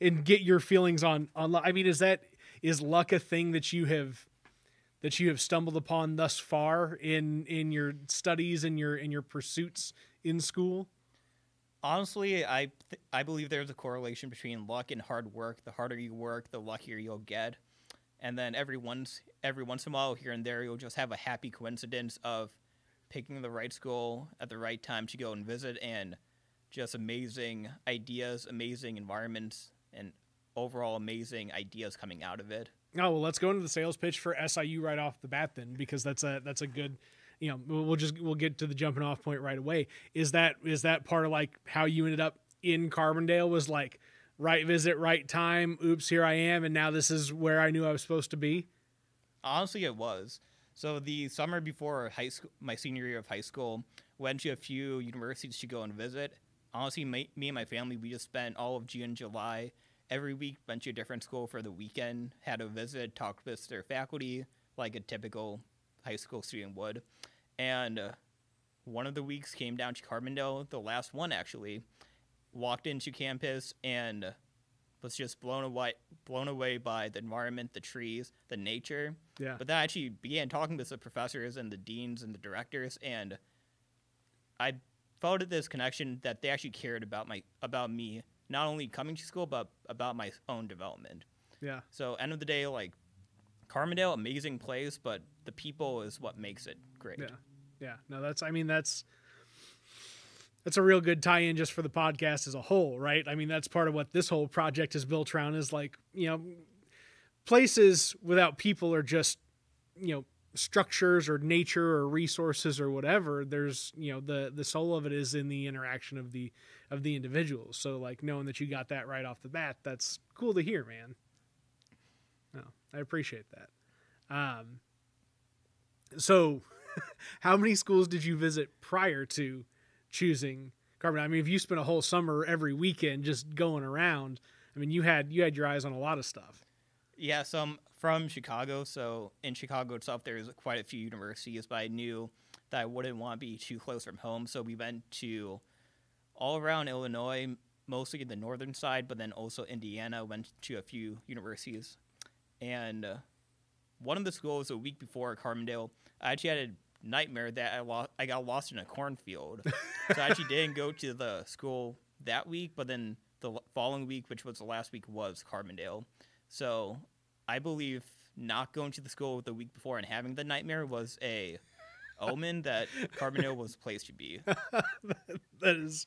and get your feelings on on. I mean, is that is luck a thing that you have that you have stumbled upon thus far in in your studies and your in your pursuits in school? Honestly, I th- I believe there's a correlation between luck and hard work. The harder you work, the luckier you'll get. And then every once every once in a while, here and there, you'll just have a happy coincidence of picking the right school at the right time to go and visit, and just amazing ideas, amazing environments, and overall amazing ideas coming out of it. Oh well, let's go into the sales pitch for SIU right off the bat then, because that's a that's a good, you know, we'll just we'll get to the jumping off point right away. Is that is that part of like how you ended up in Carbondale? Was like right visit, right time. Oops, here I am, and now this is where I knew I was supposed to be. Honestly, it was. So the summer before high school, my senior year of high school, went to a few universities to go and visit. Honestly, me, me and my family, we just spent all of June and July every week went to a different school for the weekend, had a visit, talked with their faculty like a typical high school student would. And uh, one of the weeks came down to Carbondale, the last one actually, walked into campus and was just blown away blown away by the environment, the trees, the nature. Yeah. But then I actually began talking with the professors and the deans and the directors and I felt this connection that they actually cared about my about me not only coming to school but about my own development. Yeah. So end of the day, like Carbondale, amazing place, but the people is what makes it great. Yeah. Yeah. No, that's I mean that's that's a real good tie-in just for the podcast as a whole, right? I mean, that's part of what this whole project is built around is like, you know, places without people are just, you know, structures or nature or resources or whatever. There's, you know, the the soul of it is in the interaction of the of the individuals. So like knowing that you got that right off the bat, that's cool to hear, man. No, I appreciate that. Um so how many schools did you visit prior to choosing Carbon? I mean, if you spent a whole summer every weekend just going around, I mean, you had you had your eyes on a lot of stuff. Yeah, so I'm from Chicago, so in Chicago itself, there's quite a few universities, but I knew that I wouldn't want to be too close from home, so we went to all around Illinois, mostly the northern side, but then also Indiana. Went to a few universities, and uh, one of the schools a week before Carbondale, I actually had a nightmare that I lost. I got lost in a cornfield, so I actually didn't go to the school that week. But then the following week, which was the last week, was Carbondale. So I believe not going to the school the week before and having the nightmare was a omen that Carbondale was the place to be. that is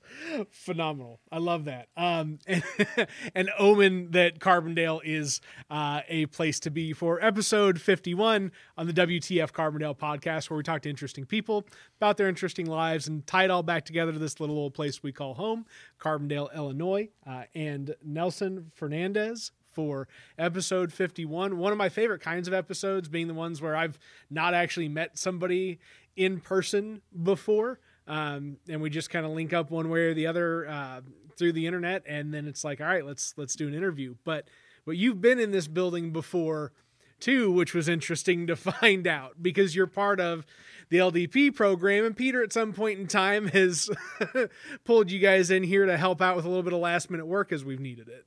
phenomenal. I love that. Um, and, an omen that Carbondale is uh, a place to be for episode 51 on the WTF Carbondale podcast, where we talk to interesting people about their interesting lives and tie it all back together to this little old place we call home, Carbondale, Illinois. Uh, and Nelson Fernandez for episode 51. One of my favorite kinds of episodes being the ones where I've not actually met somebody in person before. Um, and we just kind of link up one way or the other uh, through the internet, and then it's like, all right, let's let's do an interview. But but you've been in this building before too, which was interesting to find out because you're part of the LDP program, and Peter at some point in time has pulled you guys in here to help out with a little bit of last minute work as we've needed it.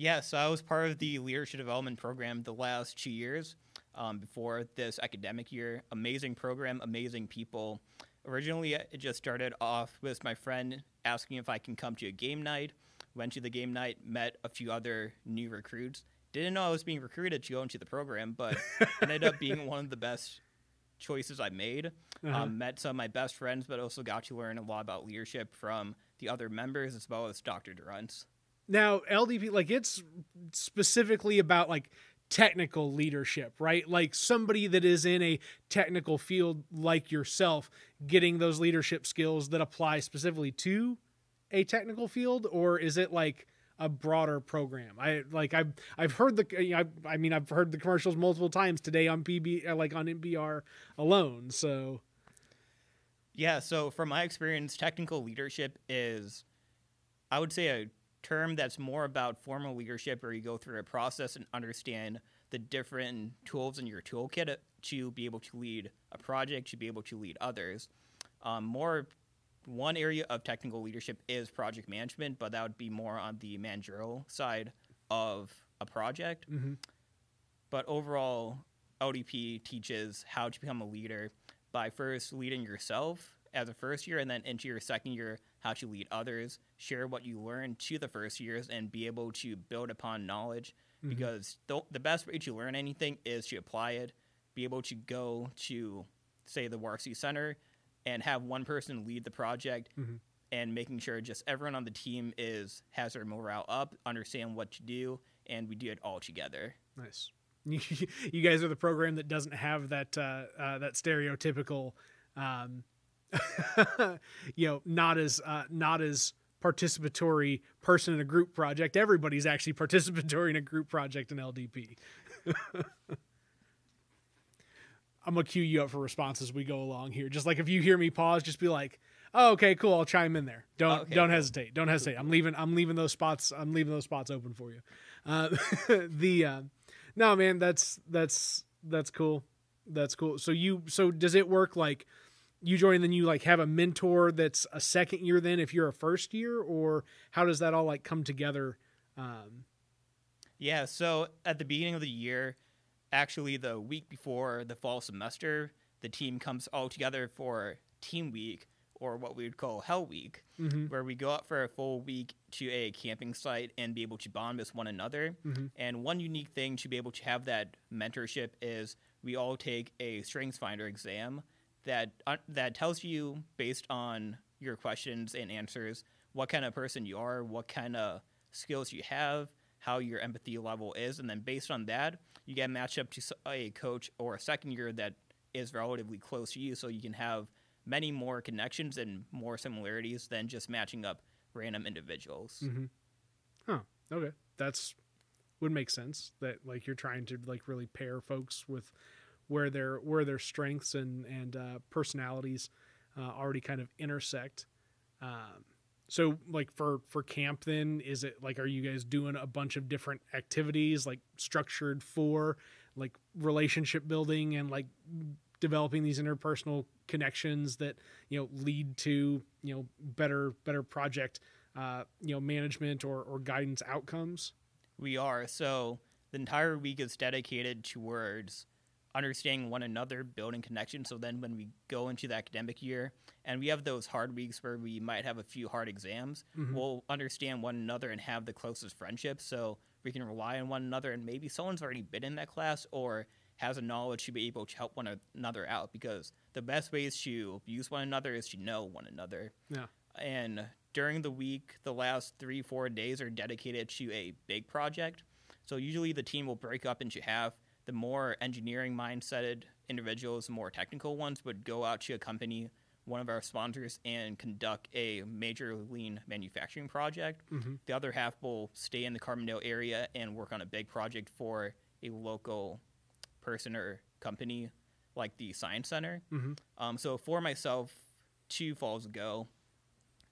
Yeah, so I was part of the leadership development program the last two years um, before this academic year. Amazing program, amazing people. Originally, it just started off with my friend asking if I can come to a game night. Went to the game night, met a few other new recruits. Didn't know I was being recruited to go into the program, but ended up being one of the best choices I made. Uh-huh. Um, met some of my best friends, but also got to learn a lot about leadership from the other members as well as Dr. Durant's. Now, LDP, like it's specifically about like technical leadership, right? Like somebody that is in a technical field like yourself, getting those leadership skills that apply specifically to a technical field, or is it like a broader program? I like I've I've heard the I, I mean I've heard the commercials multiple times today on PB uh, like on NPR alone. So yeah, so from my experience, technical leadership is I would say a term that's more about formal leadership where you go through a process and understand the different tools in your toolkit to be able to lead a project, to be able to lead others. Um, more one area of technical leadership is project management, but that would be more on the managerial side of a project. Mm-hmm. But overall, LDP teaches how to become a leader by first leading yourself as a first year, and then into your second year, how to lead others, share what you learned to the first years, and be able to build upon knowledge. Mhm. Because the, the best way to learn anything is to apply it, be able to go to, say, the Varsity Center and have one person lead the project Mhm. and making sure just everyone on the team is has their morale up, understand what to do, and we do it all together. Nice. You, guys are the program that doesn't have that uh, uh, that stereotypical, um, you know, not as uh, not as participatory person in a group project. Everybody's actually participatory in a group project in LDP. I'm gonna cue you up for responses as we go along here. Just like if you hear me pause, just be like, "Oh, okay, cool. I'll chime in there. Don't Okay, don't cool. hesitate. Don't hesitate. I'm leaving. I'm leaving those spots. I'm leaving those spots open for you." Uh, the uh, no, man, that's that's that's cool. That's cool. So you so does it work like you join then you like have a mentor that's a second year then if you're a first year or how does that all like come together? Um, Yeah, so at the beginning of the year, actually the week before the fall semester, the team comes all together for team week or what we would call hell week, mhm, where we go out for a full week to a camping site and be able to bond with one another. mhm, And one unique thing to be able to have that mentorship is we all take a strengths finder exam that uh, that tells you based on your questions and answers what kind of person you are, what kind of skills you have, how your empathy level is, and then based on that, you get matched up to a coach or a second year that is relatively close to you, so you can have many more connections and more similarities than just matching up random individuals. mhm. Huh. Okay. That's would make sense that like you're trying to like really pair folks with where their where their strengths and and uh, personalities uh, already kind of intersect. Um, so like for for camp then is it like are you guys doing a bunch of different activities like structured for like relationship building and like developing these interpersonal connections that you know lead to you know better better project uh, you know management or or guidance outcomes We are. So the entire week is dedicated towards understanding one another, building connections. So then when we go into the academic year and we have those hard weeks where we might have a few hard exams, Mhm. we'll understand one another and have the closest friendships. So we can rely on one another and maybe someone's already been in that class or has a knowledge to be able to help one another out because the best ways to use one another is to know one another. Yeah. And during the week, the last three, four days are dedicated to a big project. So usually the team will break up into half. The more engineering mindseted individuals, the more technical ones, would go out to accompany one of our sponsors and conduct a major lean manufacturing project. mm-hmm. The other half will stay in the Carbondale area and work on a big project for a local person or company like the Science Center. Mm-hmm. Um, so for myself, two falls ago,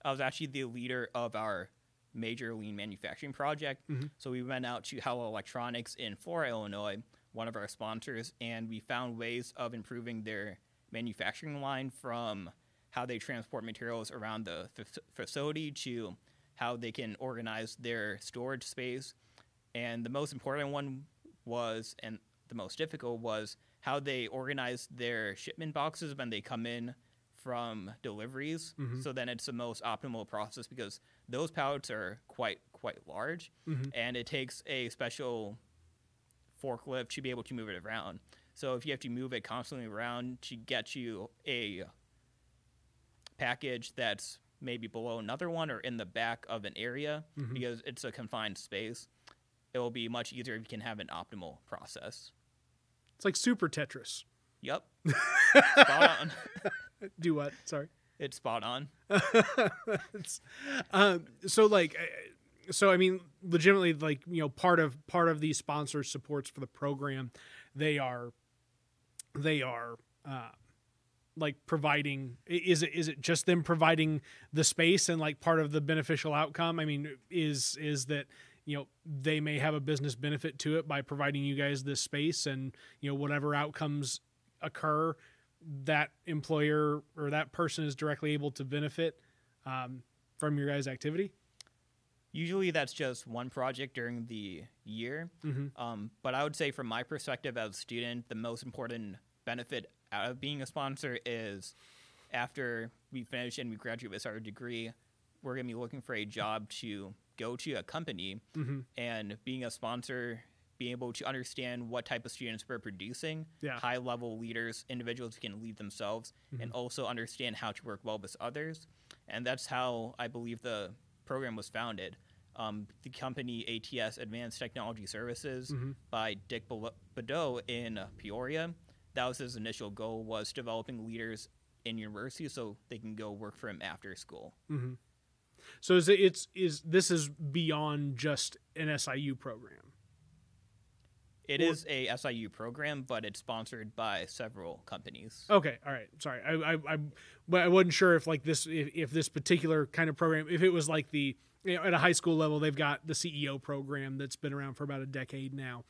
I was actually the leader of our major lean manufacturing project. Mhm. So we went out to Hello Electronics in Flora, Illinois, one of our sponsors, and we found ways of improving their manufacturing line from how they transport materials around the f- facility to how they can organize their storage space. And the most important one was, and the most difficult was how they organize their shipment boxes when they come in from deliveries. Mhm. So then it's the most optimal process because those pallets are quite quite large, Mhm. and it takes a special forklift to be able to move it around. So if you have to move it constantly around to get you a package that's maybe below another one or in the back of an area Mhm. because it's a confined space, it will be much easier if you can have an optimal process. it's like super tetris Yep. spot on. do what sorry It's spot on. Um, so like so i mean legitimately like you know part of part of these sponsor supports for the program they are they are uh like providing is it is it just them providing the space and like part of the beneficial outcome i mean is is that you know they may have a business benefit to it by providing you guys this space and you know whatever outcomes occur that employer or that person is directly able to benefit um, from your guys' activity? Usually that's just one project during the year. Mm-hmm. Um, but I would say, from my perspective as a student, the most important benefit out of being a sponsor is after we finish and we graduate with our degree, we're going to be looking for a job to go to a company. Mm-hmm. And being a sponsor, being able to understand what type of students we're producing, Yeah. high level leaders, individuals who can lead themselves, and also understand how to work well with others. And that's how I believe the program was founded. Um, the company ATS Advanced Technology Services Mhm. by Dick Blaudow in Peoria. That was his initial goal was developing leaders in university so they can go work for him after school. Mm-hmm. So is it, it's is this is beyond just an SIU program? It Or- is a SIU program, but it's sponsored by several companies. Okay, all right. Sorry, I I I, but I wasn't sure if like this if, if this particular kind of program if it was like the you know, at a high school level they've got the CEO program that's been around for about a decade now.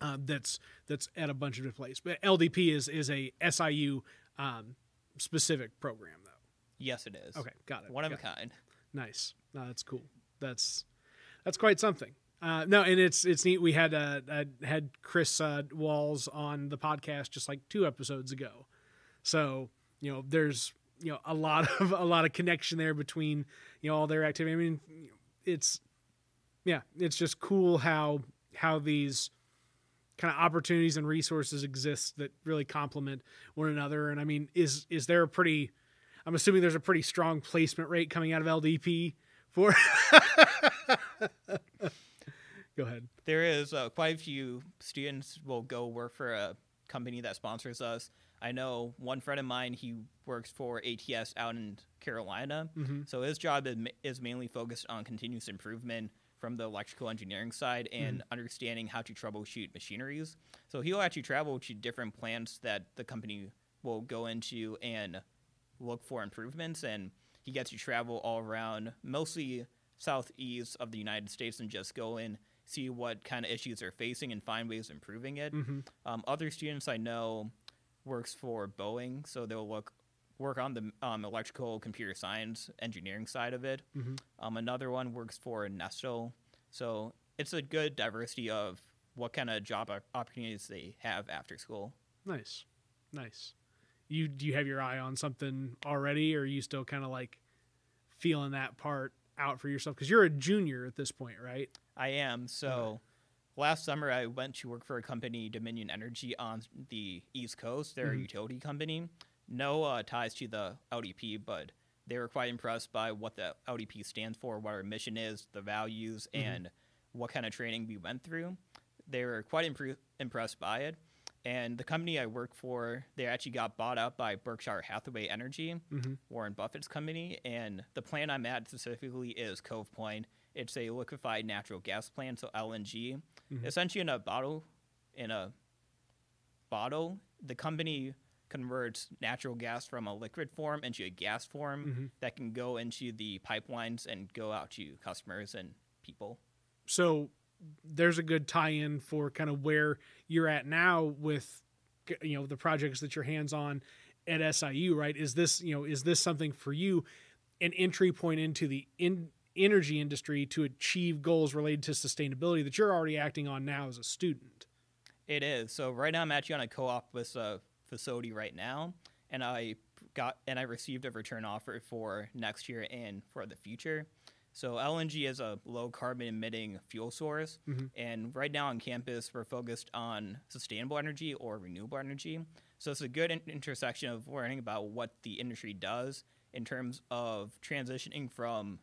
Um, that's that's at a bunch of different places. But LDP is is a SIU um, specific program though. Yes, it is. Okay, got it. One of got a kind. Nice. No, that's cool. That's that's quite something. Uh, no, and it's it's neat. We had uh, had Chris uh, Walls on the podcast just like two episodes ago, so you know there's you know a lot of a lot of connection there between you know all their activity. I mean, it's yeah, it's just cool how how these kind of opportunities and resources exist that really complement one another. And I mean, is is there a pretty I'm assuming there's a pretty strong placement rate coming out of LDP for. Go ahead. There is uh, quite a few students will go work for a company that sponsors us. I know one friend of mine. He works for ATS out in Carolina, Mhm. so his job is, is mainly focused on continuous improvement from the electrical engineering side and understanding how to troubleshoot machineries. So he'll actually travel to different plants that the company will go into and look for improvements and he gets to travel all around mostly southeast of the united states and just go and see what kind of issues they're facing and find ways of improving it Mhm. um, other students i know works for boeing so they'll look work on the um, electrical computer science engineering side of it Mhm. um, another one works for nestle so it's a good diversity of what kind of job opportunities they have after school Nice, nice. You do you have your eye on something already, or are you still kind of like feeling that part out for yourself? Because you're a junior at this point, right? I am. So last summer, I went to work for a company, Dominion Energy, on the East Coast. They're a Mhm. utility company. No uh, ties to the LDP, but they were quite impressed by what the LDP stands for, what our mission is, the values, Mhm. and what kind of training we went through. They were quite impre- impressed by it. And the company I work for, they actually got bought out by Berkshire Hathaway Energy. Mm-hmm. Warren Buffett's company, and the plant I'm at specifically is Cove Point. It's a liquefied natural gas plant, so LNG. Mhm. Essentially, in a bottle, in a bottle, the company converts natural gas from a liquid form into a gas form Mhm. that can go into the pipelines and go out to customers and people. So there's a good tie-in for kind of where you're at now with you know the projects that you're hands on at SIU, right? Is this you know is this something for you an entry point into the in energy industry to achieve goals related to sustainability that you're already acting on now as a student? It is. So right now I'm actually on a co-op with a facility right now, and I got and I received a return offer for next year and for the future. So LNG is a low carbon emitting fuel source, Mhm. and right now on campus we're focused on sustainable energy or renewable energy. So it's a good in- intersection of learning about what the industry does in terms of transitioning from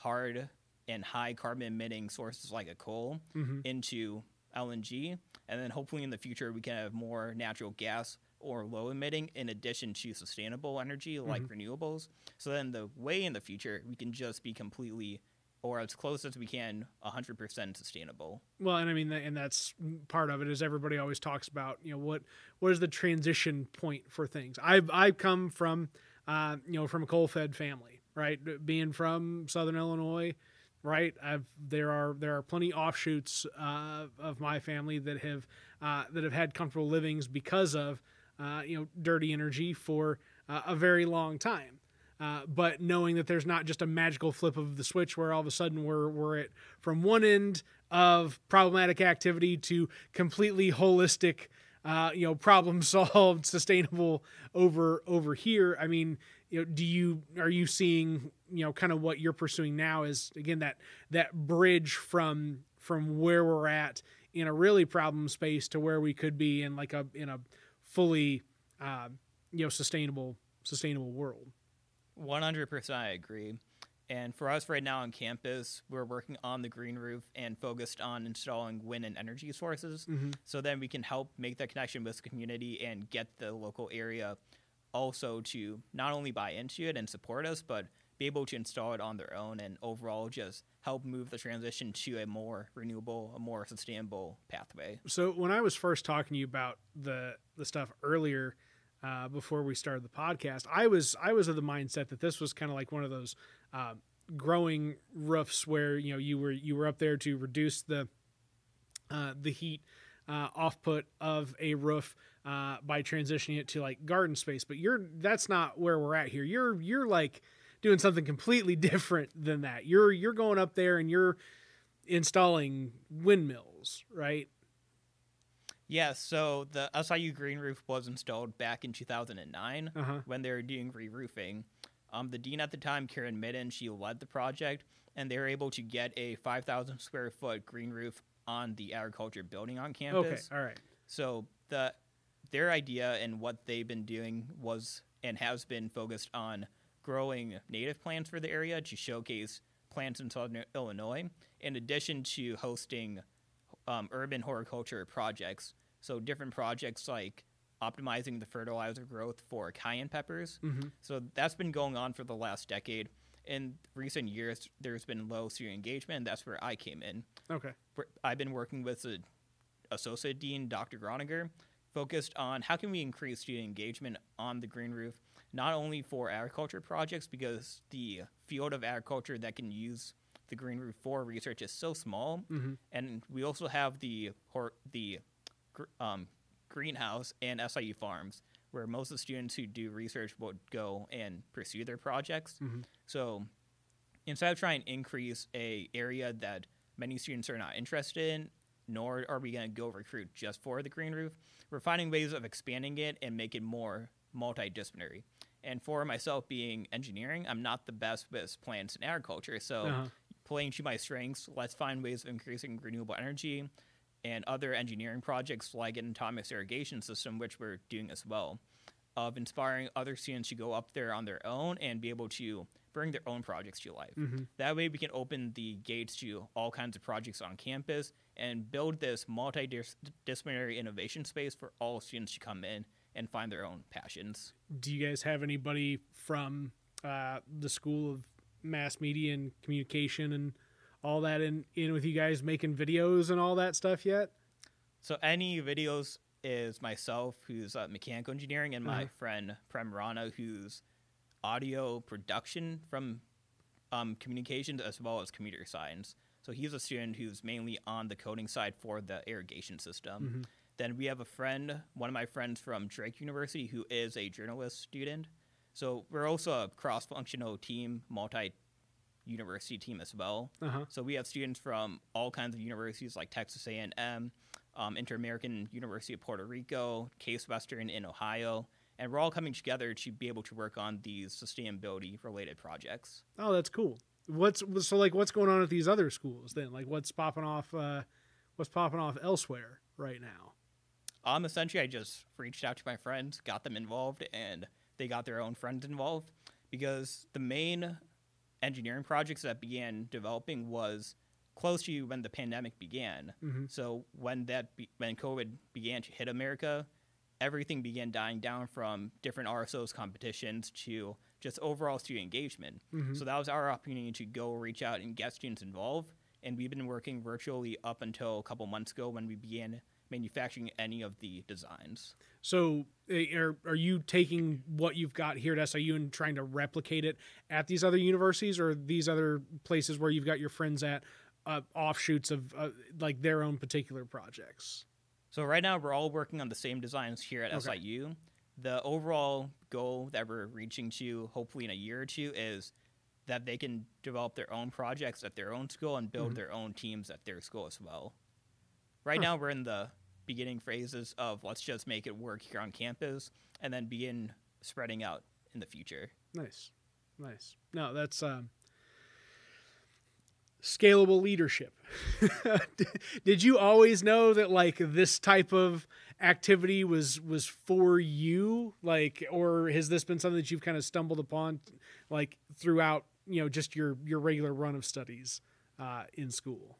hard and high carbon emitting sources like a coal Mm-hmm. into LNG, and then hopefully in the future we can have more natural gas or low emitting in addition to sustainable energy like renewables. So then the way in the future we can just be completely or as close as we can 100% sustainable. Well, and I mean, and that's part of it. Is everybody always talks about you know what what is the transition point for things? I've I've come from uh, you know from a coal fed family, right? Being from Southern Illinois, right? I've there are there are plenty offshoots uh, of my family that have uh, that have had comfortable livings because of uh, you know dirty energy for uh, a very long time. Uh, but knowing that there's not just a magical flip of the switch where all of a sudden we're we're at from one end of problematic activity to completely holistic, uh, you know, problem solved, sustainable over over here. I mean, you know, do you are you seeing you know kind of what you're pursuing now is again that that bridge from from where we're at in a really problem space to where we could be in like a in a fully uh, you know sustainable sustainable world. 100% I agree. And for us right now on campus, we're working on the green roof and focused on installing wind and energy sources. Mhm. So then we can help make that connection with the community and get the local area also to not only buy into it and support us, but be able to install it on their own and overall just help move the transition to a more renewable, a more sustainable pathway. So when I was first talking to you about the the stuff earlier, uh, before we started the podcast, I was I was of the mindset that this was kind of like one of those uh, growing roofs where you know you were you were up there to reduce the uh, the heat uh, of a roof uh, by transitioning it to like garden space. But you're that's not where we're at here. You're you're like doing something completely different than that. You're you're going up there and you're installing windmills, right? Yeah, so the SIU green roof was installed back in 2009 Uh huh. when they were doing re-roofing. Um, the dean at the time, Karen Midden, she led the project, and they were able to get a 5,000 square foot green roof on the agriculture building on campus. Okay. campus. All right. So the their idea and what they've been doing was and has been focused on growing native plants for the area to showcase plants in southern Illinois, in addition to hosting um, urban horticulture projects. So different projects like optimizing the fertilizer growth for cayenne peppers. Mm-hmm. So that's been going on for the last decade. In recent years, there's been low student engagement, and that's where I came in Okay. I've been working with the associate dean, Dr. Groninger, focused on how can we increase student engagement on the green roof, not only for agriculture projects because the field of agriculture that can use the green roof for research is so small, Mhm. and we also have the hor- the gr- um, greenhouse and SIU farms where most of the students who do research would go and pursue their projects. Mhm. So instead of trying to increase a area that many students are not interested in, nor are we going to go recruit just for the green roof, we're finding ways of expanding it and make it more multidisciplinary. And for myself being engineering, I'm not the best with plants and agriculture. So Uh-huh. playing to my strengths, let's find ways of increasing renewable energy and other engineering projects like an atomic irrigation system, which we're doing as well, of inspiring other students to go up there on their own and be able to bring their own projects to life. Mhm. That way, we can open the gates to all kinds of projects on campus and build this multidisciplinary innovation space for all students to come in and find their own passions. Do you guys have anybody from uh, the School of Mass Media and Communication and all that in in with you guys making videos and all that stuff yet? So any videos is myself, who's uh, mechanical engineering, and my Uh-huh. friend Prem Rana, who's audio production from um, communications as well as computer science. So he's a student who's mainly on the coding side for the irrigation system. Mhm. Then we have a friend, one of my friends from Drake University, who is a journalist student. So we're also a cross-functional team, multi-university team as well. Uh huh. So we have students from all kinds of universities like Texas A&M, um, Inter-American University of Puerto Rico, Case Western in Ohio, and we're all coming together to be able to work on these sustainability-related projects. Oh, that's cool. What's so like? What's going on at these other schools then? Like, what's popping off? Uh, what's popping off elsewhere right now? Um, essentially, I just reached out to my friends, got them involved, and they got their own friends involved because the main engineering projects that began developing was close to you when the pandemic began. Mhm. So when that be- when COVID began to hit America, everything began dying down from different RSOs competitions to just overall student engagement. Mhm. So that was our opportunity to go reach out and get students involved. And we've been working virtually up until a couple months ago when we began manufacturing any of the designs. So, eh, are are you taking what you've got here at SIU and trying to replicate it at these other universities or these other places where you've got your friends at uh, offshoots of uh, like their own particular projects? So right now we're all working on the same designs here at Okay. SIU. The overall goal that we're reaching to, hopefully in a year or two, is that they can develop their own projects at their own school and build Mhm. their own teams at their school as well. Right Huh. now we're in the beginning phases of let's just make it work here on campus and then begin spreading out in the future. Nice, nice. No, that's um, scalable leadership. Did you always know that like this type of activity was was for you, like, or has this been something that you've kind of stumbled upon, like throughout you know just your your regular run of studies uh, in school?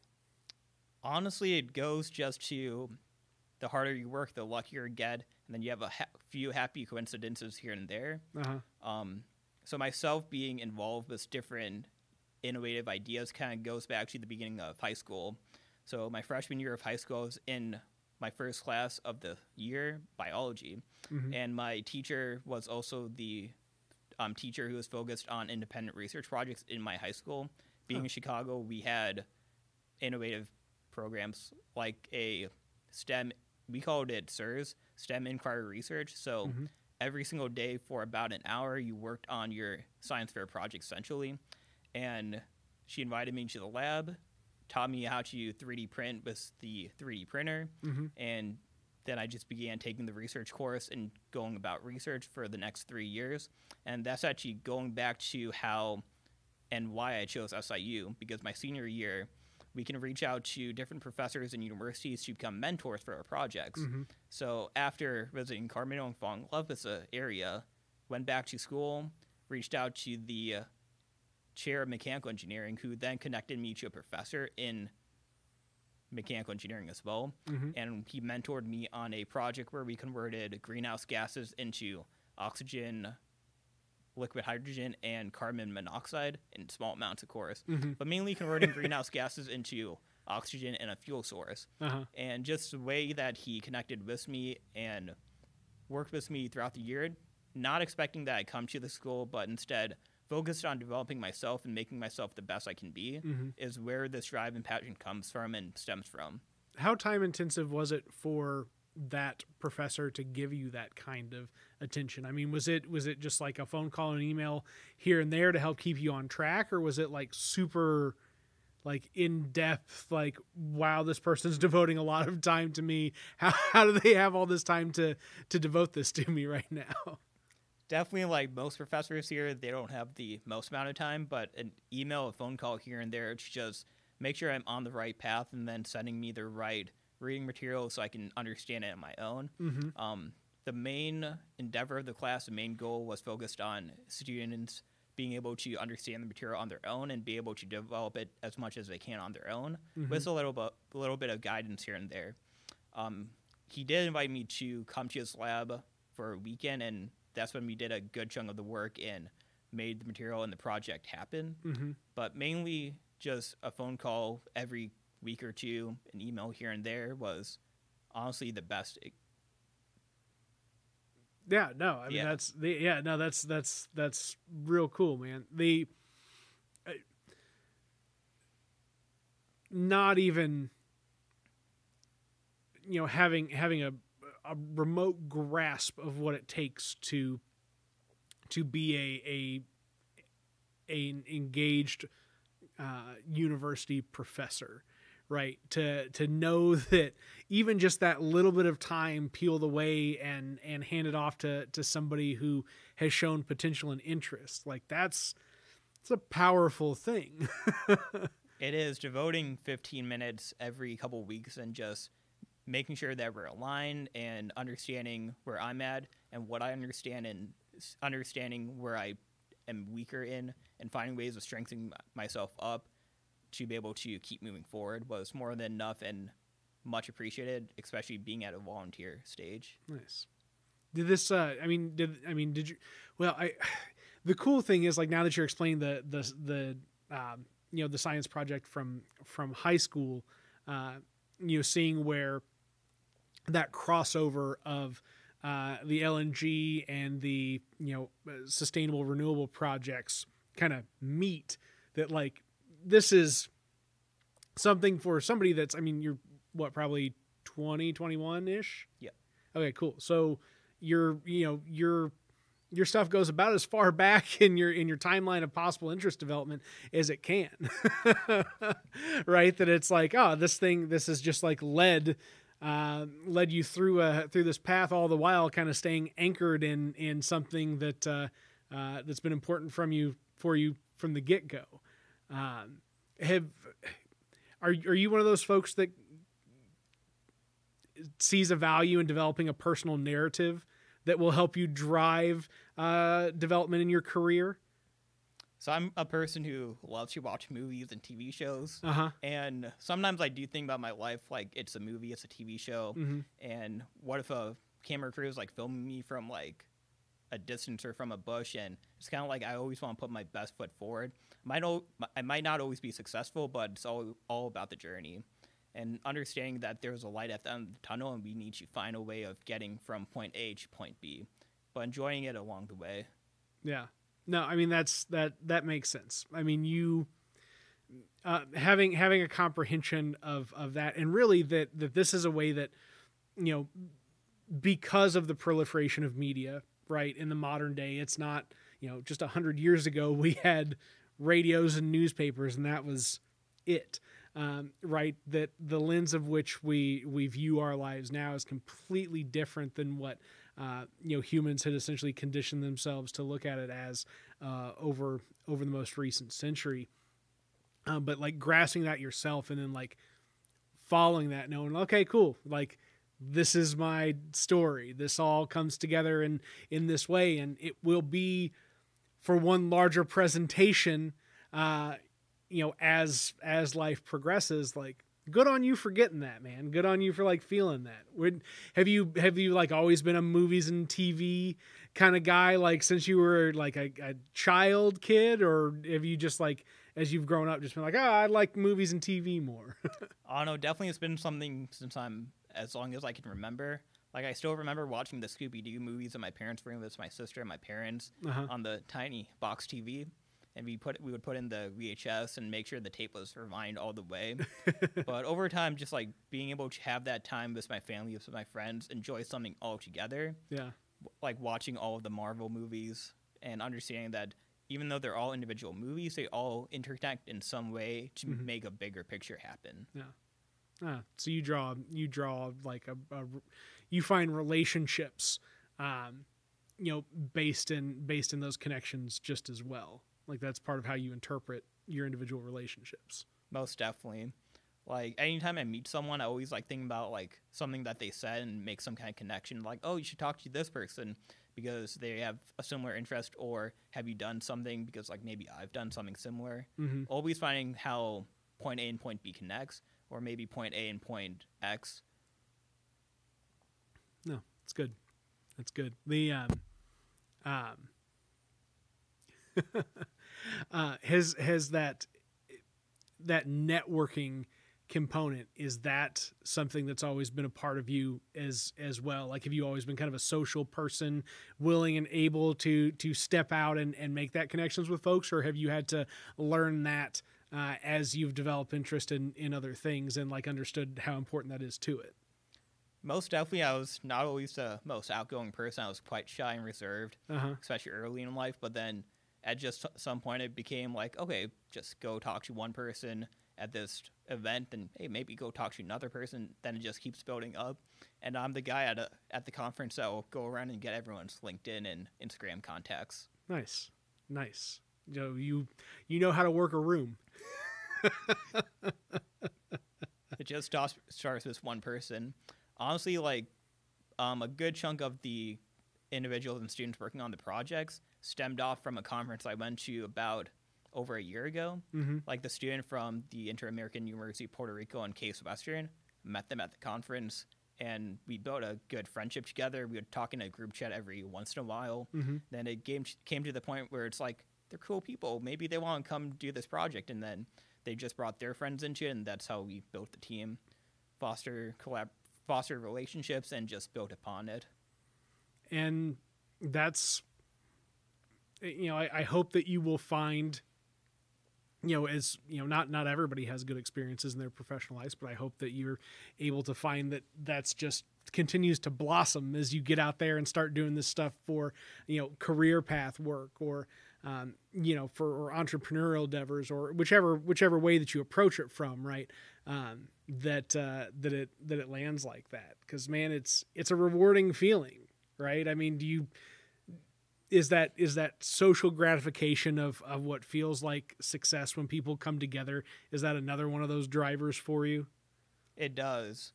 Honestly, it goes just to the harder you work, the luckier you get, and then you have a ha- few happy coincidences here and there. Uh huh. Um, so myself being involved with different innovative ideas kind of goes back to the beginning of high school. So my freshman year of high school, I was in my first class of the year, biology, Mhm. and my teacher was also the um, teacher who was focused on independent research projects in my high school. Being Huh. in Chicago, we had innovative programs like a STEM. We called it SIRS, STEM Inquiry Research. So Mhm. every single day for about an hour, you worked on your science fair project essentially. And she invited me to the lab, taught me how to 3D print with the 3D printer, hmm and then I just began taking the research course and going about research for the next three years. And that's actually going back to how and why I chose SIU because my senior year, we can reach out to different professors and universities to become mentors for our projects. hmm So after visiting Carmen and falling in love with area, went back to school, reached out to the uh, chair of mechanical engineering, who then connected me to a professor in mechanical engineering as well. hmm And he mentored me on a project where we converted greenhouse gases into oxygen, liquid hydrogen, and carbon monoxide in small amounts, of course, hmm but mainly converting greenhouse gases into oxygen and a fuel source Uh-huh. and just the way that he connected with me and worked with me throughout the year, not expecting that I'd come to the school, but instead focused on developing myself and making myself the best I can be, hmm is where this drive and passion comes from and stems from. How time intensive was it for that professor to give you that kind of attention? I mean, was it was it just like a phone call and email here and there to help keep you on track, or was it like super like in depth like wow this person's devoting a lot of time to me how, how do they have all this time to to devote this to me right now Definitely, like most professors here, they don't have the most amount of time, but an email, a phone call here and there to just make sure I'm on the right path and then sending me the right reading material so I can understand it on my own. mm-hmm. Um, the main endeavor of the class, the main goal was focused on students being able to understand the material on their own and be able to develop it as much as they can on their own, with a little bit, a little bit of guidance here and there. Um, he did invite me to come to his lab for a weekend, and that's when we did a good chunk of the work and made the material and the project happen. Mm-hmm. But mainly just a phone call every week or two, an email here and there was honestly the best Yeah, no, I mean Yeah. that's the yeah, no, that's that's that's real cool, man. The uh, not even you know having having a a remote grasp of what it takes to to be a a an engaged uh, university professor right? To to know that even just that little bit of time peeled away and and handed off to to somebody who has shown potential and interest like that's it's a powerful thing. It is. Devoting 15 minutes every couple weeks and just making sure that we're aligned and understanding where I'm at and what I understand and understanding where I am weaker in and finding ways of strengthening myself up to be able to keep moving forward was more than enough and much appreciated, especially being at a volunteer stage. nice did this uh i mean did i mean did you well i the cool thing is like now that you're explaining the the the um you know the science project from from high school uh you know seeing where that crossover of uh, the LNG and the you know uh, sustainable renewable projects kind of meet that like this is something for somebody that's I mean you're what probably 2021 ish. Yeah. Okay, cool. So your you know your your stuff goes about as far back in your in your timeline of possible interest development as it can right that it's like oh this thing this is just like led uh, led you through a through this path all the while kind of staying anchored in in something that uh, uh, that's been important from you for you from the get-go um, have are, are you one of those folks that sees a value in developing a personal narrative that will help you drive uh, development in your career? So I'm a person who loves to watch movies and TV shows, Uh huh. and sometimes I do think about my life like it's a movie, it's a TV show, hmm and what if a camera crew is like filming me from like a distance or from a bush, and it's kind of like I always want to put my best foot forward. Might o- I might not always be successful, but it's all all about the journey, and understanding that there's a light at the end of the tunnel, and we need to find a way of getting from point A to point B, but enjoying it along the way. Yeah. No, I mean that's that that makes sense. I mean you uh, having having a comprehension of of that, and really that that this is a way that you know because of the proliferation of media, right? In the modern day, it's not you know just a hundred years ago we had radios and newspapers, and that was it. Um, right that the lens of which we we view our lives now is completely different than what uh, you know humans had essentially conditioned themselves to look at it as uh, over over the most recent century. Uh, but like grasping that yourself and then like following that, knowing okay, cool, like this is my story. This all comes together in in this way, and it will be for one larger presentation. Uh, you know, as as life progresses, like good on you for getting that man good on you for like feeling that Would, have you have you like always been a movies and tv kind of guy like since you were like a, a child kid or have you just like as you've grown up just been like oh i like movies and tv more I don't know. Definitely, it's been something since I'm as long as I can remember. Like I still remember watching the Scooby Doo movies in my parents' room with my sister and my parents uh-huh. on the tiny box TV, and we put we would put in the VHS and make sure the tape was rewind all the way. but over time, just like being able to have that time with my family, with my friends, enjoy something all together, yeah like watching all of the Marvel movies and understanding that even though they're all individual movies, they all interconnect in some way to Mhm. make a bigger picture happen. Yeah. Ah, so you draw you draw like a, a you find relationships um you know based in based in those connections just as well like that's part of how you interpret your individual relationships Most definitely. Like anytime I meet someone, I always like think about like something that they said and make some kind of connection. Like, oh, you should talk to this person because they have a similar interest, or have you done something because like maybe I've done something similar. mm-hmm. Always finding how point A and point B connects, or maybe point A and point X. No, it's good. That's good. The um, um, uh, has has that that networking component is that something that's always been a part of you as as well like have you always been kind of a social person willing and able to to step out and and make that connections with folks or have you had to learn that uh, as you've developed interest in in other things and like understood how important that is to it Most definitely, I was not always the most outgoing person. I was quite shy and reserved. uh-huh especially early in life. But then at just some point, it became like, okay, just go talk to one person at this event, and hey, maybe go talk to another person. Then it just keeps building up, and I'm the guy at a, at the conference that will go around and get everyone's LinkedIn and Instagram contacts. Nice, nice. You know, you you know how to work a room. it just starts with one person. Honestly, like um, a good chunk of the individuals and students working on the projects stemmed off from a conference I went to about over a year ago. Mm-hmm. like the student from the Inter-American University of Puerto Rico and Case Western, met them at the conference, and we built a good friendship together. We would talk in a group chat every once in a while. Mm-hmm. Then it came came to the point where it's like they're cool people. Maybe they want to come do this project, and then they just brought their friends into it, and that's how we built the team, foster collab, foster relationships, and just built upon it. And that's you know, I, I hope that you will find you know, as you know, not not everybody has good experiences in their professional lives, but I hope that you're able to find that that's just continues to blossom as you get out there and start doing this stuff for you know career path work or um, you know for or entrepreneurial endeavors or whichever whichever way that you approach it from right um, that uh, that it that it lands like that. Because man it's it's a rewarding feeling right? I mean do you is that is that social gratification of of what feels like success when people come together is that another one of those drivers for you It does.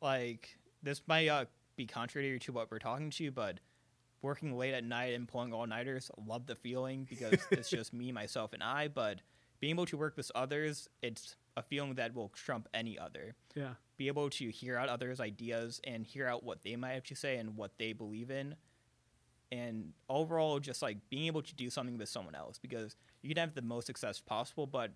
Like this might uh, be contrary to what we're talking to, but working late at night and pulling all nighters, love the feeling because it's just me, myself, and I. But being able to work with others, it's a feeling that will trump any other. yeah Be able to hear out others' ideas and hear out what they might have to say and what they believe in. And overall, just like being able to do something with someone else because you can have the most success possible, but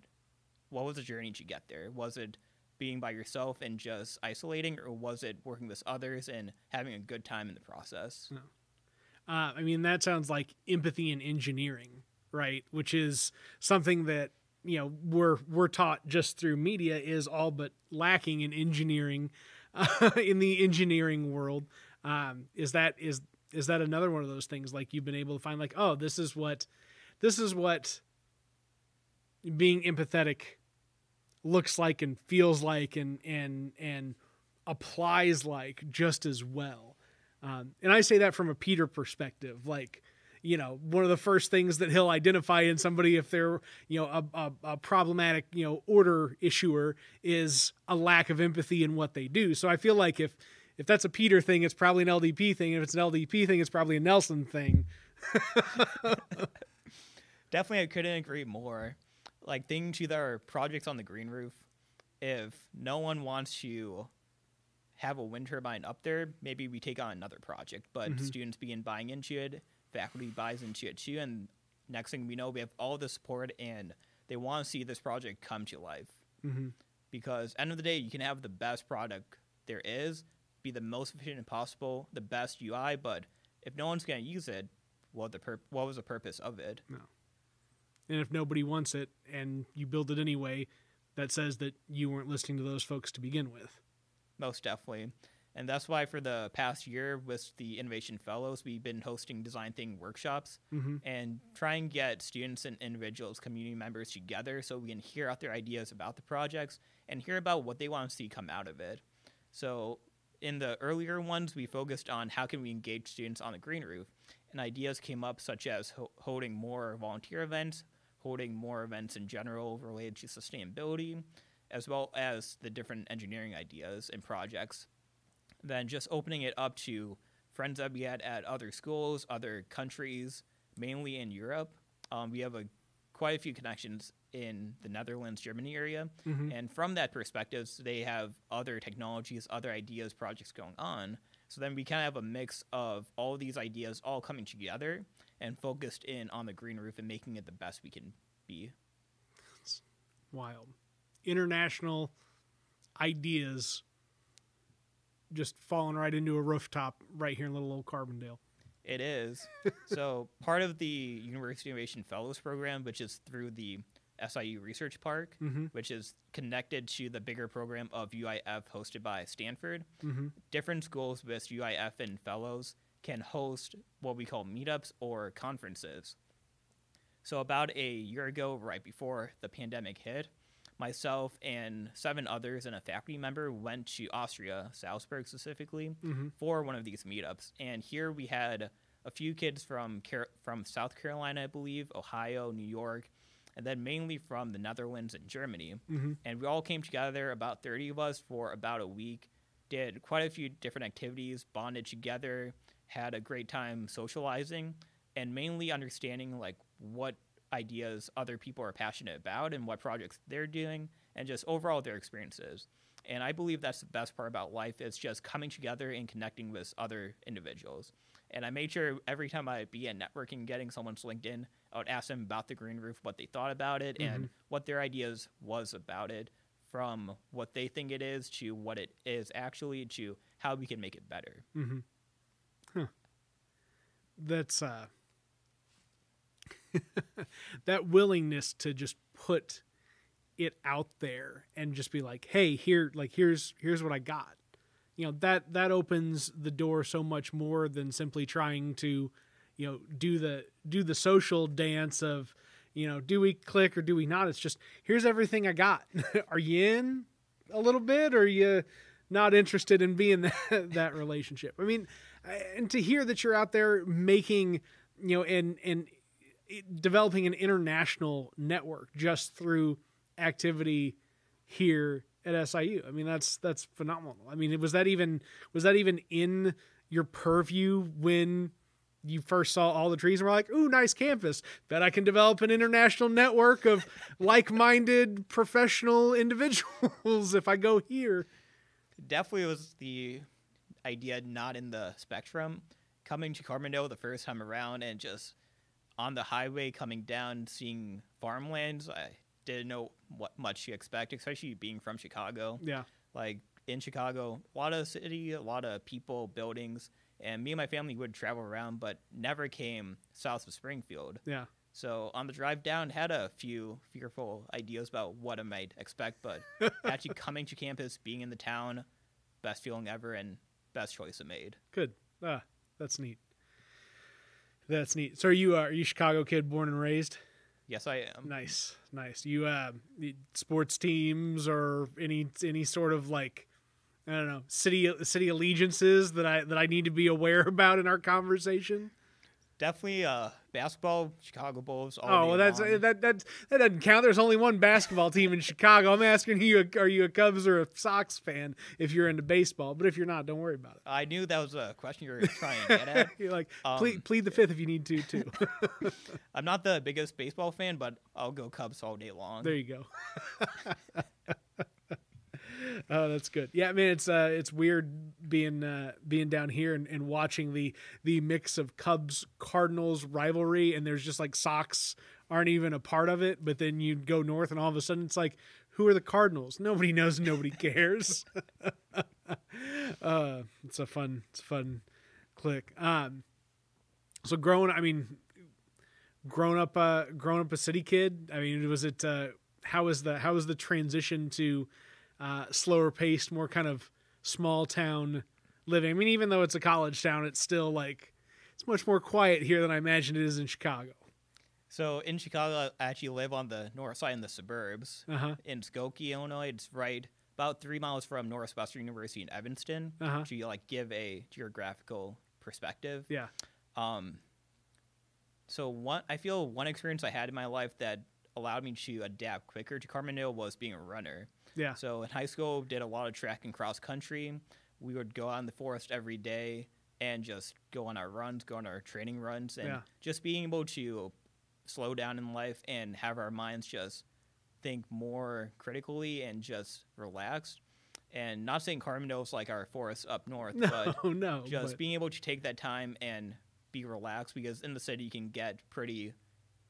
what was the journey to get there? Was it being by yourself and just isolating, or was it working with others and having a good time in the process? Uh, I mean, that sounds like empathy and engineering, right? Which is something that you know we're we're taught just through media is all but lacking in engineering uh, in the engineering world. Um, is that is is that another one of those things like you've been able to find like oh this is what this is what being empathetic looks like and feels like and and and applies like just as well um, and I say that from a Peter perspective. Like, you know, one of the first things that he'll identify in somebody if they're, you know, a, a, a problematic, you know, order issuer is a lack of empathy in what they do. So I feel like if if that's a Peter thing, it's probably an LDP thing. If it's an LDP thing, it's probably a Nelson thing. Definitely, I couldn't agree more. Like thinking to their projects on the green roof, if no one wants to have a wind turbine up there, maybe we take on another project. But Mhm. students begin buying into it, faculty buys into it too, and next thing we know, we have all the support, and they want to see this project come to life. Mm-hmm. Because end of the day, you can have the best product there is, be the most efficient possible, the best UI, but if no one's going to use it, what the pur- what was the purpose of it? And if nobody wants it and you build it anyway, that says that you weren't listening to those folks to begin with. Most definitely. And that's why for the past year with the Innovation Fellows, we've been hosting design thinking workshops Mm-hmm. and try and get students and individuals, community members together so we can hear out their ideas about the projects and hear about what they want to see come out of it. So in the earlier ones, we focused on how can we engage students on the green roof, and ideas came up such as ho- holding more volunteer events, holding more events in general related to sustainability, as well as the different engineering ideas and projects. Then just opening it up to friends that we had at other schools, other countries, mainly in Europe. Um, we have a quite a few connections in the Netherlands, Germany area, Mm-hmm. and from that perspective, so they have other technologies, other ideas, projects going on. So then we kind of have a mix of all these ideas all coming together and focused in on the green roof and making it the best we can be. Wild. International ideas just falling right into a rooftop right here in little old Carbondale. It is. so part of the University Innovation Fellows program, which is through the SIU Research Park, Mm-hmm. which is connected to the bigger program of UIF hosted by Stanford. Mm-hmm. Different schools with UIF and fellows can host what we call meetups or conferences. So, about a year ago, right before the pandemic hit, myself and seven others and a faculty member went to Austria, Salzburg specifically, Mm-hmm. for one of these meetups. And here we had a few kids from Car- from South Carolina, I believe, Ohio, New York, and then mainly from the Netherlands and Germany. Mm-hmm. And we all came together, about 30 of us, for about a week, did quite a few different activities, bonded together, had a great time socializing, and mainly understanding like what ideas other people are passionate about and what projects they're doing, and just overall their experiences. And I believe that's the best part about life is just coming together and connecting with other individuals. And I made sure every time I'd be began networking, getting someone's LinkedIn, I would ask them about the green roof, what they thought about it, and what their ideas was about it, from what they think it is to what it is actually to how we can make it better. Mm-hmm. Huh. That's uh that willingness to just put it out there and just be like, "Hey, here like here's here's what I got." You know, that that opens the door so much more than simply trying to, you know, do the do the social dance of, you know, do we click or do we not? It's just here's everything I got. are you in a little bit or are you not interested in being that, that relationship? I mean, and to hear that you're out there making, you know, and and developing an international network just through activity here at SIU. I mean, that's that's phenomenal. I mean, was that even was that even in your purview when you first saw all the trees and were like, "Ooh, nice campus. Bet I can develop an international network of like-minded professional individuals if I go here." Definitely was the idea not in the spectrum. Coming to Carbondale the first time around and just on the highway coming down, seeing farmlands, I didn't know what much you expect, especially being from Chicago. Yeah. Like in Chicago, a lot of city, a lot of people, buildings, and me and my family would travel around, but never came south of Springfield. Yeah. So on the drive down, had a few fearful ideas about what I might expect, but actually coming to campus, being in the town, best feeling ever, and best choice I made. Good. Ah, that's neat. That's neat. So are you uh, are you a Chicago kid, born and raised? Yes, I am. Nice, nice. You uh, sports teams or any any sort of like I don't know city city allegiances that I that I need to be aware about in our conversation definitely uh, basketball, Chicago Bulls. oh, well, that's long. that that that doesn't count. There's only one basketball team in Chicago. I'm asking you, are you a Cubs or a Sox fan? If you're into baseball, but if you're not, don't worry about it. I knew that was a question you were trying to get at. you're like, um, plead, plead the fifth if you need to, too. I'm not the biggest baseball fan, but I'll go Cubs all day long. There you go. oh, that's good. Yeah, I mean it's uh it's weird being uh being down here and, and watching the the mix of Cubs Cardinals rivalry and there's just like Sox aren't even a part of it, but then you go north and all of a sudden it's like who are the Cardinals? Nobody knows, nobody cares. uh it's a fun it's a fun click. Um so growing I mean grown up uh grown up a city kid, I mean was it uh how was the how was the transition to uh, slower paced, more kind of small town living. I mean, even though it's a college town, it's still like it's much more quiet here than I imagine it is in Chicago. So in Chicago, I actually live on the north side in the suburbs. Uh-huh. In Skokie, Illinois, it's right about three miles from Northwestern University in Evanston. Uh-huh. To like give a geographical perspective. Yeah. Um. So one, I feel one experience I had in my life that allowed me to adapt quicker to Carbondale was being a runner. Yeah. So in high school, did a lot of track and cross country. We would go out in the forest every day and just go on our runs, go on our training runs, and Yeah. just being able to slow down in life and have our minds just think more critically and just relax. And not saying Carbondale is like our forest up north, No, but no. just but- being able to take that time and be relaxed because in the city you can get pretty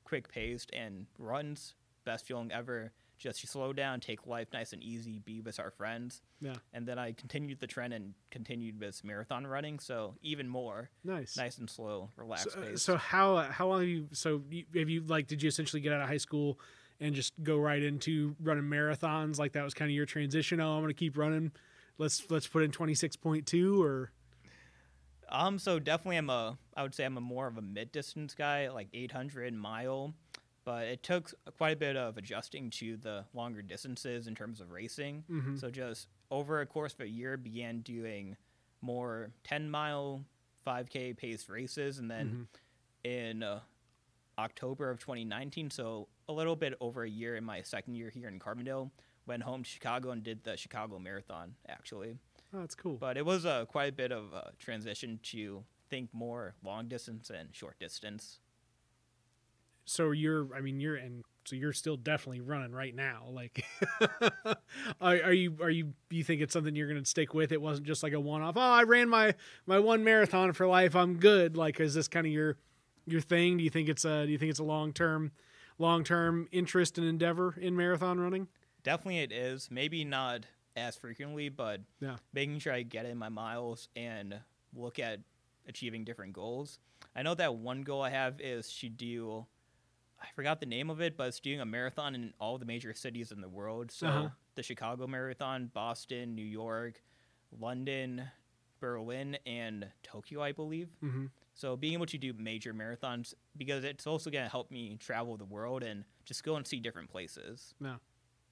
quick paced and runs best feeling ever just slow down take life nice and easy be with our friends. Yeah. and then i continued the trend and continued this marathon running. So even more Nice. nice and slow relaxed So, pace. so how how long have you so you, have you like did you essentially get out of high school and just go right into running marathons? Like that was kind of your transition oh i'm gonna keep running. Let's let's put in 26.2 or? Um, so definitely I'm a I would say I'm a more of a mid distance guy, like 800 mile, but it took quite a bit of adjusting to the longer distances in terms of racing. Mhm. So just over a course of a year, began doing more 10 mile, 5K paced races, and then in uh, October of 2019, so a little bit over a year in my second year here in Carbondale, went home to Chicago and did the Chicago Marathon actually oh that's cool but it was uh, quite a bit of a transition to think more long distance and short distance. So you're i mean you're and so you're still definitely running right now like are, are you are you you think it's something you're gonna stick with it wasn't just like a one-off oh i ran my my one marathon for life i'm good like is this kind of your your thing do you think it's a do you think it's a long-term long-term interest and endeavor in marathon running Definitely, it is. Maybe not as frequently, but Yeah. making sure I get in my miles and look at achieving different goals. I know that one goal I have is to do I forgot the name of it, but it's doing a marathon in all the major cities in the world. So Uh-huh. the Chicago Marathon, Boston, New York, London, Berlin, and Tokyo, I believe. Mm-hmm. So being able to do major marathons because it's also going to help me travel the world and just go and see different places. No,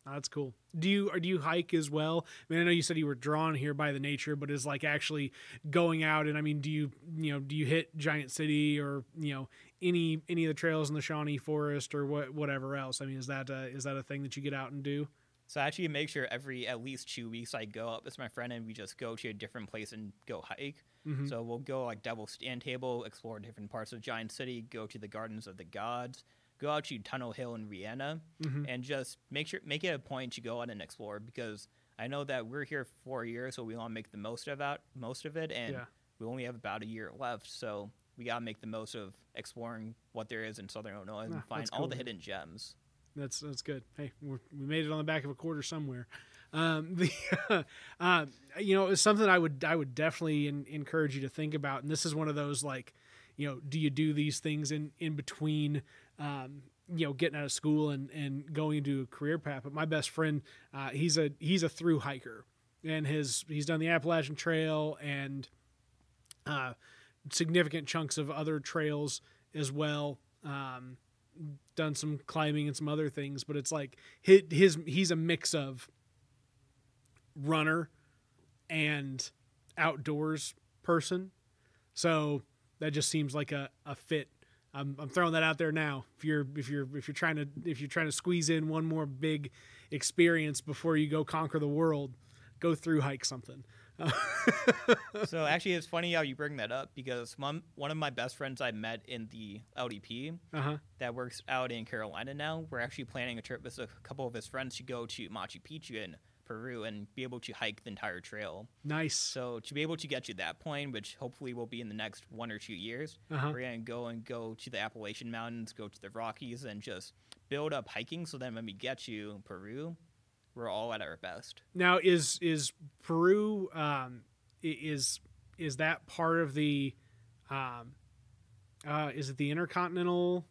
Oh, that's cool. Do you or do you hike as well? I mean, I know you said you were drawn here by the nature, but is like actually going out and I mean, do you you know do you hit Giant City or you know any any of the trails in the Shawnee Forest or what whatever else? I mean, is that uh, is that a thing that you get out and do? So I actually make sure every at least two weeks I go up with my friend and we just go to a different place and go hike. Mhm. So we'll go like double stand table, explore different parts of Giant City, go to the Gardens of the Gods, go out to Tunnel Hill in Vienna, Mhm. and just make sure make it a point to go out and explore because I know that we're here for four years, so we want to make the most of that most of it, and Yeah. we only have about a year left, so we gotta make the most of exploring what there is in Southern Illinois and Ah, find that's all the man. hidden gems. That's that's good. Hey, we're, we made it on the back of a quarter somewhere. Um, the, uh, you know, it's something I would I would definitely en- encourage you to think about. And this is one of those like, you know, do you do these things in in between, um, you know, getting out of school and and going into a career path? But my best friend, uh, he's a he's a through hiker, and his he's done the Appalachian Trail and uh, significant chunks of other trails as well. Um, done some climbing and some other things, but it's like his, his he's a mix of runner and outdoors person. So that just seems like a, a fit. I'm, I'm throwing that out there now. If you're if you're if you're trying to if you're trying to squeeze in one more big experience before you go conquer the world, go through hike something. So actually, it's funny how you bring that up because one one of my best friends I met in the LDP Uh huh. that works out in Carolina now. We're actually planning a trip with a couple of his friends to go to Machu Picchu in Peru and be able to hike the entire trail. Nice. So to be able to get to that point, which hopefully will be in the next one or two years, Uh-huh. we're gonna go and go to the Appalachian Mountains, go to the Rockies, and just build up hiking. So then when we get to Peru, we're all at our best. Now is is Peru um is is that part of the um uh is it the intercontinental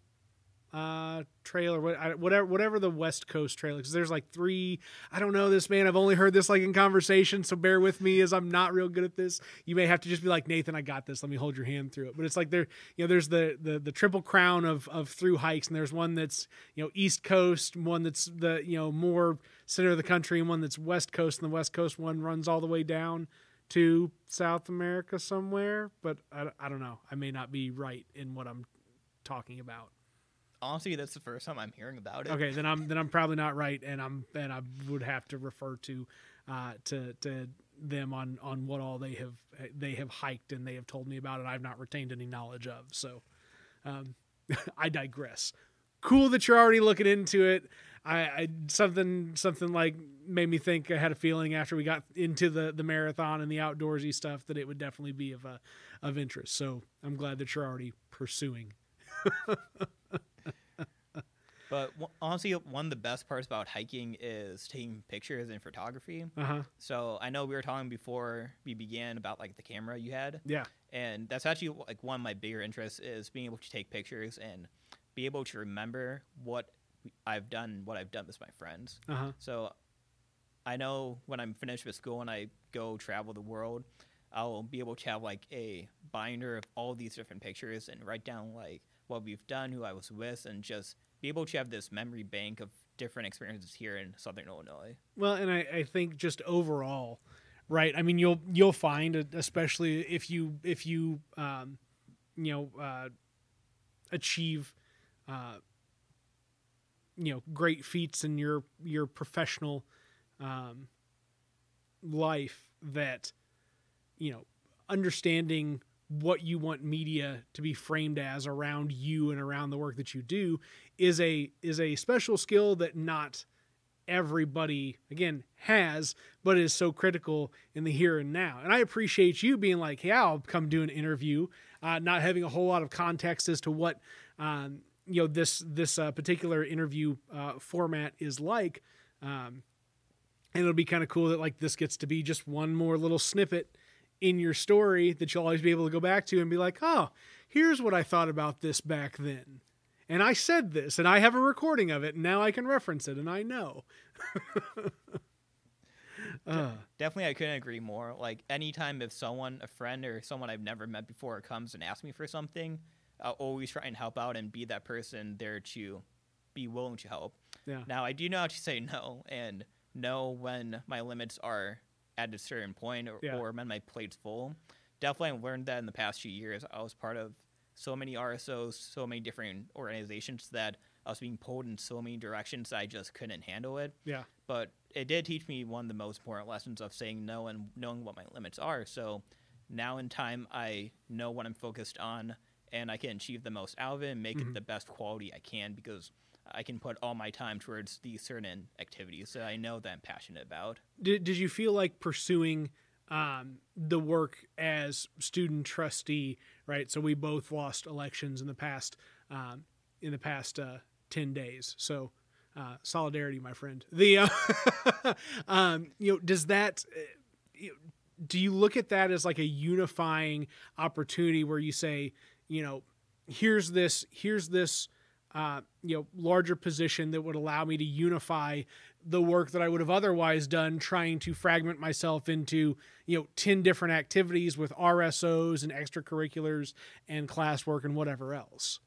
uh trail or what whatever whatever the west coast trail because there's like three i don't know this man. I've only heard this like in conversation so bear with me as i'm not real good at this. You may have to just be like nathan i got this. Let me hold your hand through it. But it's like there you know there's the the, the triple crown of of through hikes and there's one that's you know east coast one that's the you know more center of the country and one that's west coast and the west coast one runs all the way down to south america somewhere but i, I don't know. I may not be right in what i'm talking about. Honestly, that's the first time I'm hearing about it. okay then i'm then i'm probably not right and i'm and i would have to refer to uh to to them on on what all they have they have hiked and they have told me about it i've not retained any knowledge of. So um i digress. Cool that you're already looking into it I, I something something like made me think i had a feeling after we got into the the marathon and the outdoorsy stuff that it would definitely be of a of interest. So i'm glad that you're already pursuing. But honestly, one of the best parts about hiking is taking pictures and photography. uh-huh. So I know we were talking before we began about like the camera you had, yeah. And that's actually like one of my bigger interests is being able to take pictures and be able to remember what I've done, what I've done with my friends. uh-huh So I know when I'm finished with school and I go travel the world, I'll be able to have like a binder of all these different pictures and write down like what we've done, who I was with, and just be able to have this memory bank of different experiences here in Southern Illinois. Well, and I, I think just overall, right? I mean, you'll you'll find, especially if you if you um, you know uh, achieve, uh, you know, great feats in your your professional um, life that you know understanding what you want media to be framed as around you and around the work that you do is a is a special skill that not everybody again has but is so critical in the here and now. And i appreciate you being like hey i'll come do an interview uh, not having a whole lot of context as to what um, you know this this uh, particular interview uh, format is like um, and it'll be kind of cool that like this gets to be just one more little snippet in your story that you'll always be able to go back to and be like oh here's what i thought about this back then and I said this, and I have a recording of it, and now I can reference it, and I know. uh. Definitely, I couldn't agree more. Like anytime if someone, a friend or someone I've never met before, comes and asks me for something, I'll always try and help out and be that person there to be willing to help. Yeah. Now I do know how to say no and know when my limits are at a certain point or, Yeah. or when my plate's full. Definitely learned that in the past few years. I was part of so many RSOs, so many different organizations that I was being pulled in so many directions that I just couldn't handle it. Yeah. But it did teach me one of the most important lessons of saying no and knowing what my limits are. So now in time, I know what I'm focused on and I can achieve the most out of it and make Mhm. it the best quality I can because I can put all my time towards these certain activities that I know that I'm passionate about. Did, did you feel like pursuing um, the work as student trustee, right? So we both lost elections in the past um, in the past uh, ten days. So uh, solidarity, my friend. The uh, um, you know, does that uh, do you look at that as like a unifying opportunity where you say, you know, here's this, here's this. Uh, you know, larger position that would allow me to unify the work that I would have otherwise done trying to fragment myself into, you know, 10 different activities with RSOs and extracurriculars and classwork and whatever else.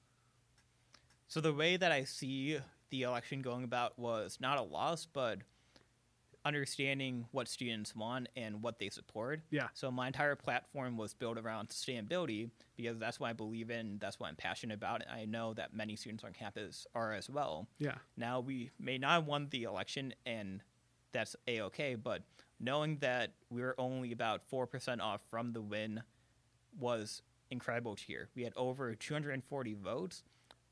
So the way that I see the election going about was not a loss, but understanding what students want and what they support. Yeah. So my entire platform was built around sustainability because that's what I believe in, that's what I'm passionate about, and I know that many students on campus are as well. Yeah. Now we may not have won the election and that's a okay, but knowing that we were only about four percent off from the win was incredible to hear. We had over 240 votes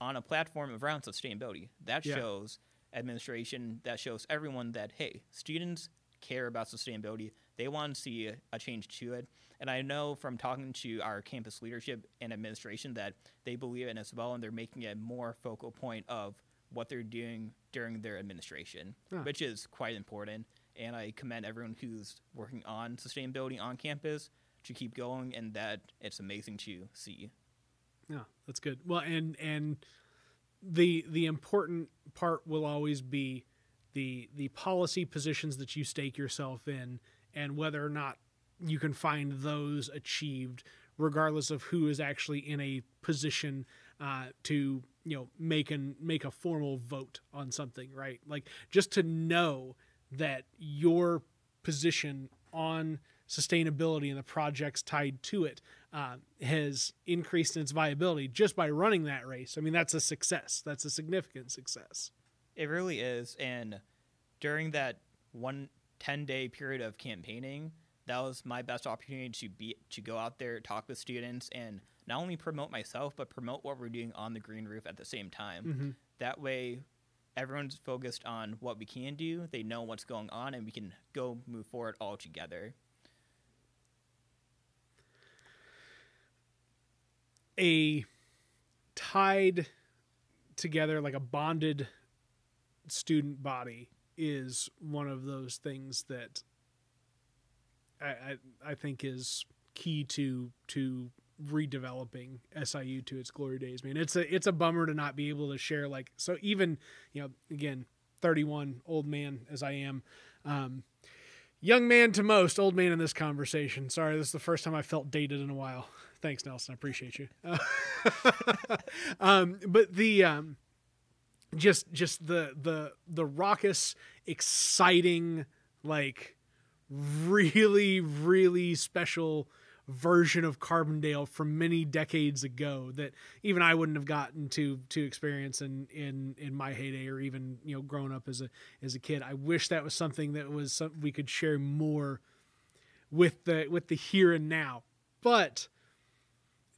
on a platform around sustainability. That Yeah. shows administration, that shows everyone that hey, students care about sustainability. They want to see a, a change to it. And I know from talking to our campus leadership and administration that they believe in as well, and they're making it more focal point of what they're doing during their administration, Huh. which is quite important. And I commend everyone who's working on sustainability on campus to keep going, and that it's amazing to see. Yeah, that's good. Well, and and the the important part will always be the the policy positions that you stake yourself in and whether or not you can find those achieved regardless of who is actually in a position uh, to you know make an make a formal vote on something right? Like just to know that your position on sustainability and the projects tied to it uh, has increased in its viability just by running that race. I mean, that's a success. That's a significant success. It really is. And during that one 10 day period of campaigning, that was my best opportunity to be to go out there, talk with students, and not only promote myself, but promote what we're doing on the green roof at the same time. Mhm. That way, everyone's focused on what we can do. They know what's going on, and we can go move forward all together. A tied together, like a bonded student body, is one of those things that I, I, I think is key to to redeveloping SIU to its glory days. Man, it's a it's a bummer to not be able to share like so. Even you know, again, thirty one, old man as I am, um, young man to most, old man in this conversation. Sorry, this is the first time I felt dated in a while. Thanks, Nelson. I appreciate you. um, but the um, just just the the the raucous, exciting, like really really special version of Carbondale from many decades ago that even I wouldn't have gotten to to experience in in in my heyday or even you know growing up as a as a kid. I wish that was something that was some, we could share more with the with the here and now. But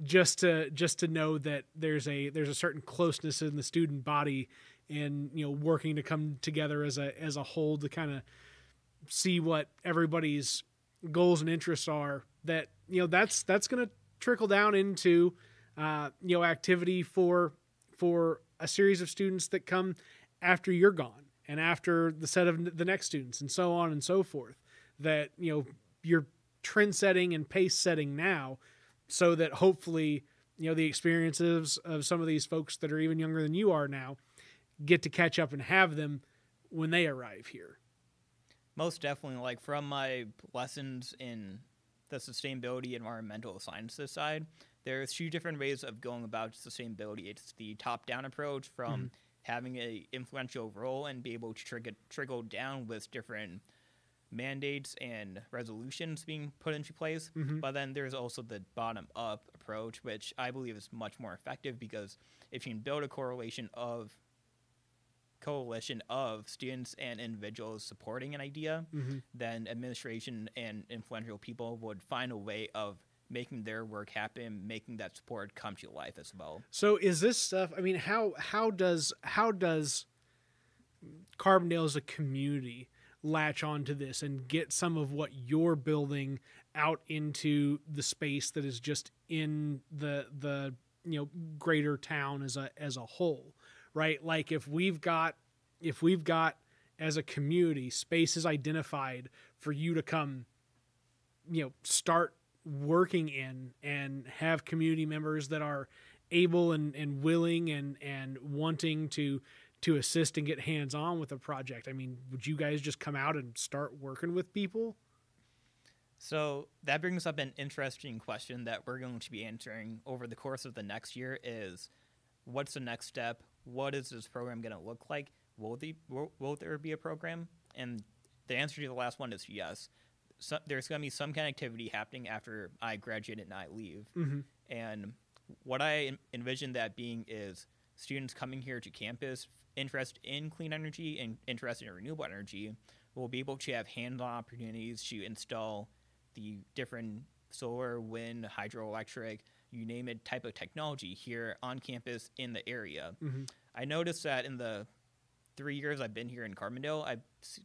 just to just to know that there's a there's a certain closeness in the student body and you know working to come together as a as a whole to kind of see what everybody's goals and interests are that you know that's that's going to trickle down into uh, you know activity for for a series of students that come after you're gone and after the set of the next students and so on and so forth that you know you're trend setting and pace setting now so that hopefully you know the experiences of some of these folks that are even younger than you are now get to catch up and have them when they arrive here. Most definitely, like from my lessons in the sustainability environmental sciences side, there's two different ways of going about sustainability. It's the top-down approach from mm-hmm. having a influential role and be able to trigger, trickle down with different mandates and resolutions being put into place. Mm-hmm. But then there's also the bottom up approach, which I believe is much more effective because if you can build a correlation of coalition of students and individuals supporting an idea, mm-hmm. then administration and influential people would find a way of making their work happen, making that support come to life as well. So is this stuff I mean how how does how does Carbondale as a community latch onto this and get some of what you're building out into the space that is just in the the you know greater town as a as a whole right? Like if we've got if we've got as a community spaces identified for you to come you know start working in and have community members that are able and, and willing and and wanting to to assist and get hands on with a project. I mean, would you guys just come out and start working with people? So that brings up an interesting question that we're going to be answering over the course of the next year is what's the next step? What is this program going to look like? Will, the, will, will, there be a program? And the answer to the last one is yes. So there's going to be some kind of activity happening after I graduate and I leave. Mm-hmm. And what I envision that being is students coming here to campus interest in clean energy and interest in renewable energy will be able to have hands-on opportunities to install the different solar, wind, hydroelectric, you name it, type of technology here on campus in the area. Mm-hmm. I noticed that in the three years I've been here in Carbondale, I've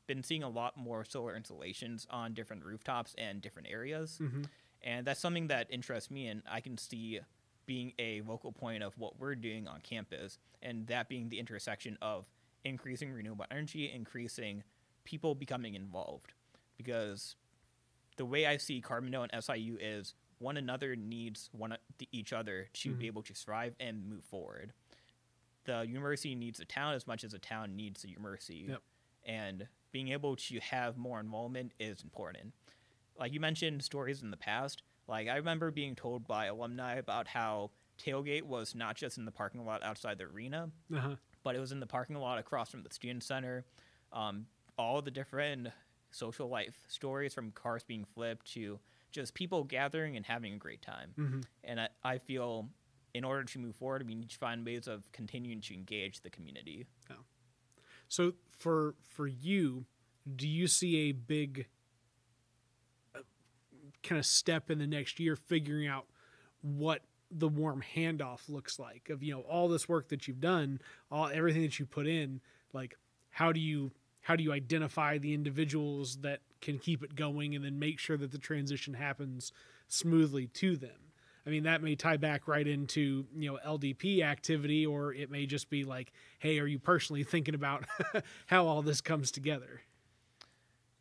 been seeing a lot more solar installations on different rooftops and different areas. Mm-hmm. And that's something that interests me, and I can see being a local point of what we're doing on campus, and that being the intersection of increasing renewable energy, increasing people becoming involved. Because the way I see Carbondale and SIU is one another needs one each other to mm-hmm. be able to thrive and move forward. The university needs the town as much as the town needs the university, yep. and being able to have more involvement is important. Like you mentioned, stories in the past like I remember being told by alumni about how tailgate was not just in the parking lot outside the arena, uh-huh. but it was in the parking lot across from the student center. Um, all the different social life stories from cars being flipped to just people gathering and having a great time. Mm-hmm. And I, I, feel in order to move forward, we need to find ways of continuing to engage the community. Yeah. So for for you, do you see a big kind of step in the next year figuring out what the warm handoff looks like of you know all this work that you've done all everything that you put in like how do you how do you identify the individuals that can keep it going and then make sure that the transition happens smoothly to them i mean that may tie back right into you know ldp activity or it may just be like hey are you personally thinking about how all this comes together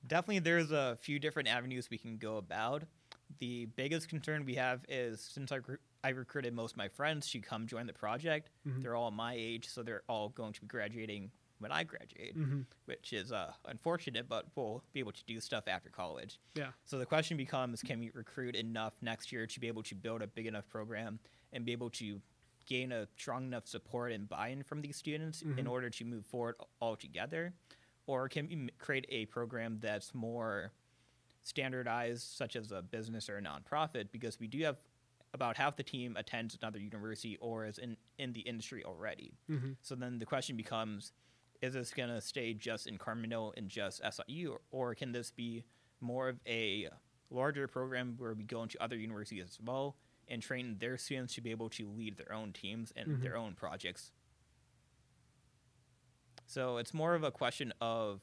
definitely there's a few different avenues we can go about. The biggest concern we have is since I, I recruited most of my friends to come join the project, mm-hmm. they're all my age, so they're all going to be graduating when I graduate, mm-hmm. which is uh, unfortunate, but we'll be able to do stuff after college. Yeah. So the question becomes can we recruit enough next year to be able to build a big enough program and be able to gain a strong enough support and buy in from these students mm-hmm. in order to move forward all together? or can we create a program that's more standardized, such as a business or a nonprofit? Because we do have about half the team attends another university or is in, in the industry already. Mm-hmm. So then the question becomes is this going to stay just in Carbondale and just SIU, or, or can this be more of a larger program where we go into other universities as well and train their students to be able to lead their own teams and mm-hmm. their own projects so it's more of a question of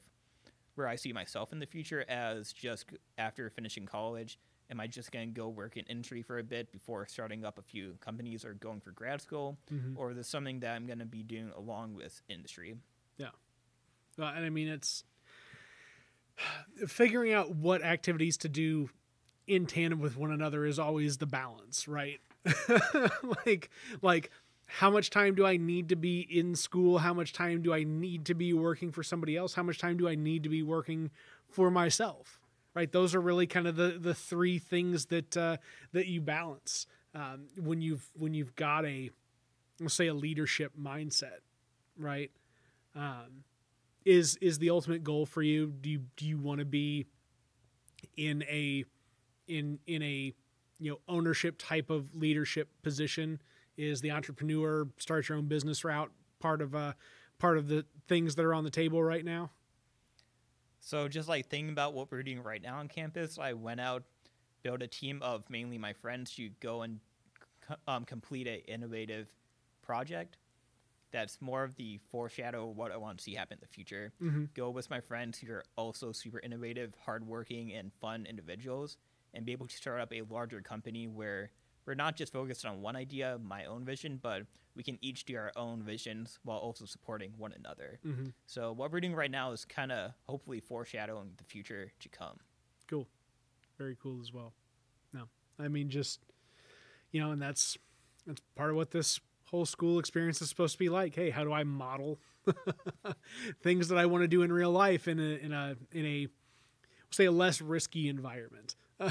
where I see myself in the future as just after finishing college. Am I just going to go work in industry for a bit before starting up a few companies or going for grad school? Mm-hmm. Or is this something that I'm going to be doing along with industry? Yeah. Well, and I mean, it's figuring out what activities to do in tandem with one another is always the balance, right? like like how much time do I need to be in school? How much time do I need to be working for somebody else? How much time do I need to be working for myself? Right? Those are really kind of the the three things that uh, that you balance um, when you've when you've got a let's say a leadership mindset, right? Um, is is the ultimate goal for you? Do you do you want to be in a in in a you know ownership type of leadership position? Is the entrepreneur start your own business route part of uh part of the things that are on the table right now? So just like thinking about what we're doing right now on campus, I went out, built a team of mainly my friends to go and um, complete an innovative project. That's more of the foreshadow of what I want to see happen in the future. Mhm. Go with my friends who are also super innovative, hardworking, and fun individuals, and be able to start up a larger company where we're not just focused on one idea, my own vision, but we can each do our own visions while also supporting one another. Mm-hmm. So what we're doing right now is kind of hopefully foreshadowing the future to come. Cool. Very cool as well. No, I mean just you know, and that's that's part of what this whole school experience is supposed to be like. Hey, how do I model things that I want to do in real life in a in a in a say a less risky environment?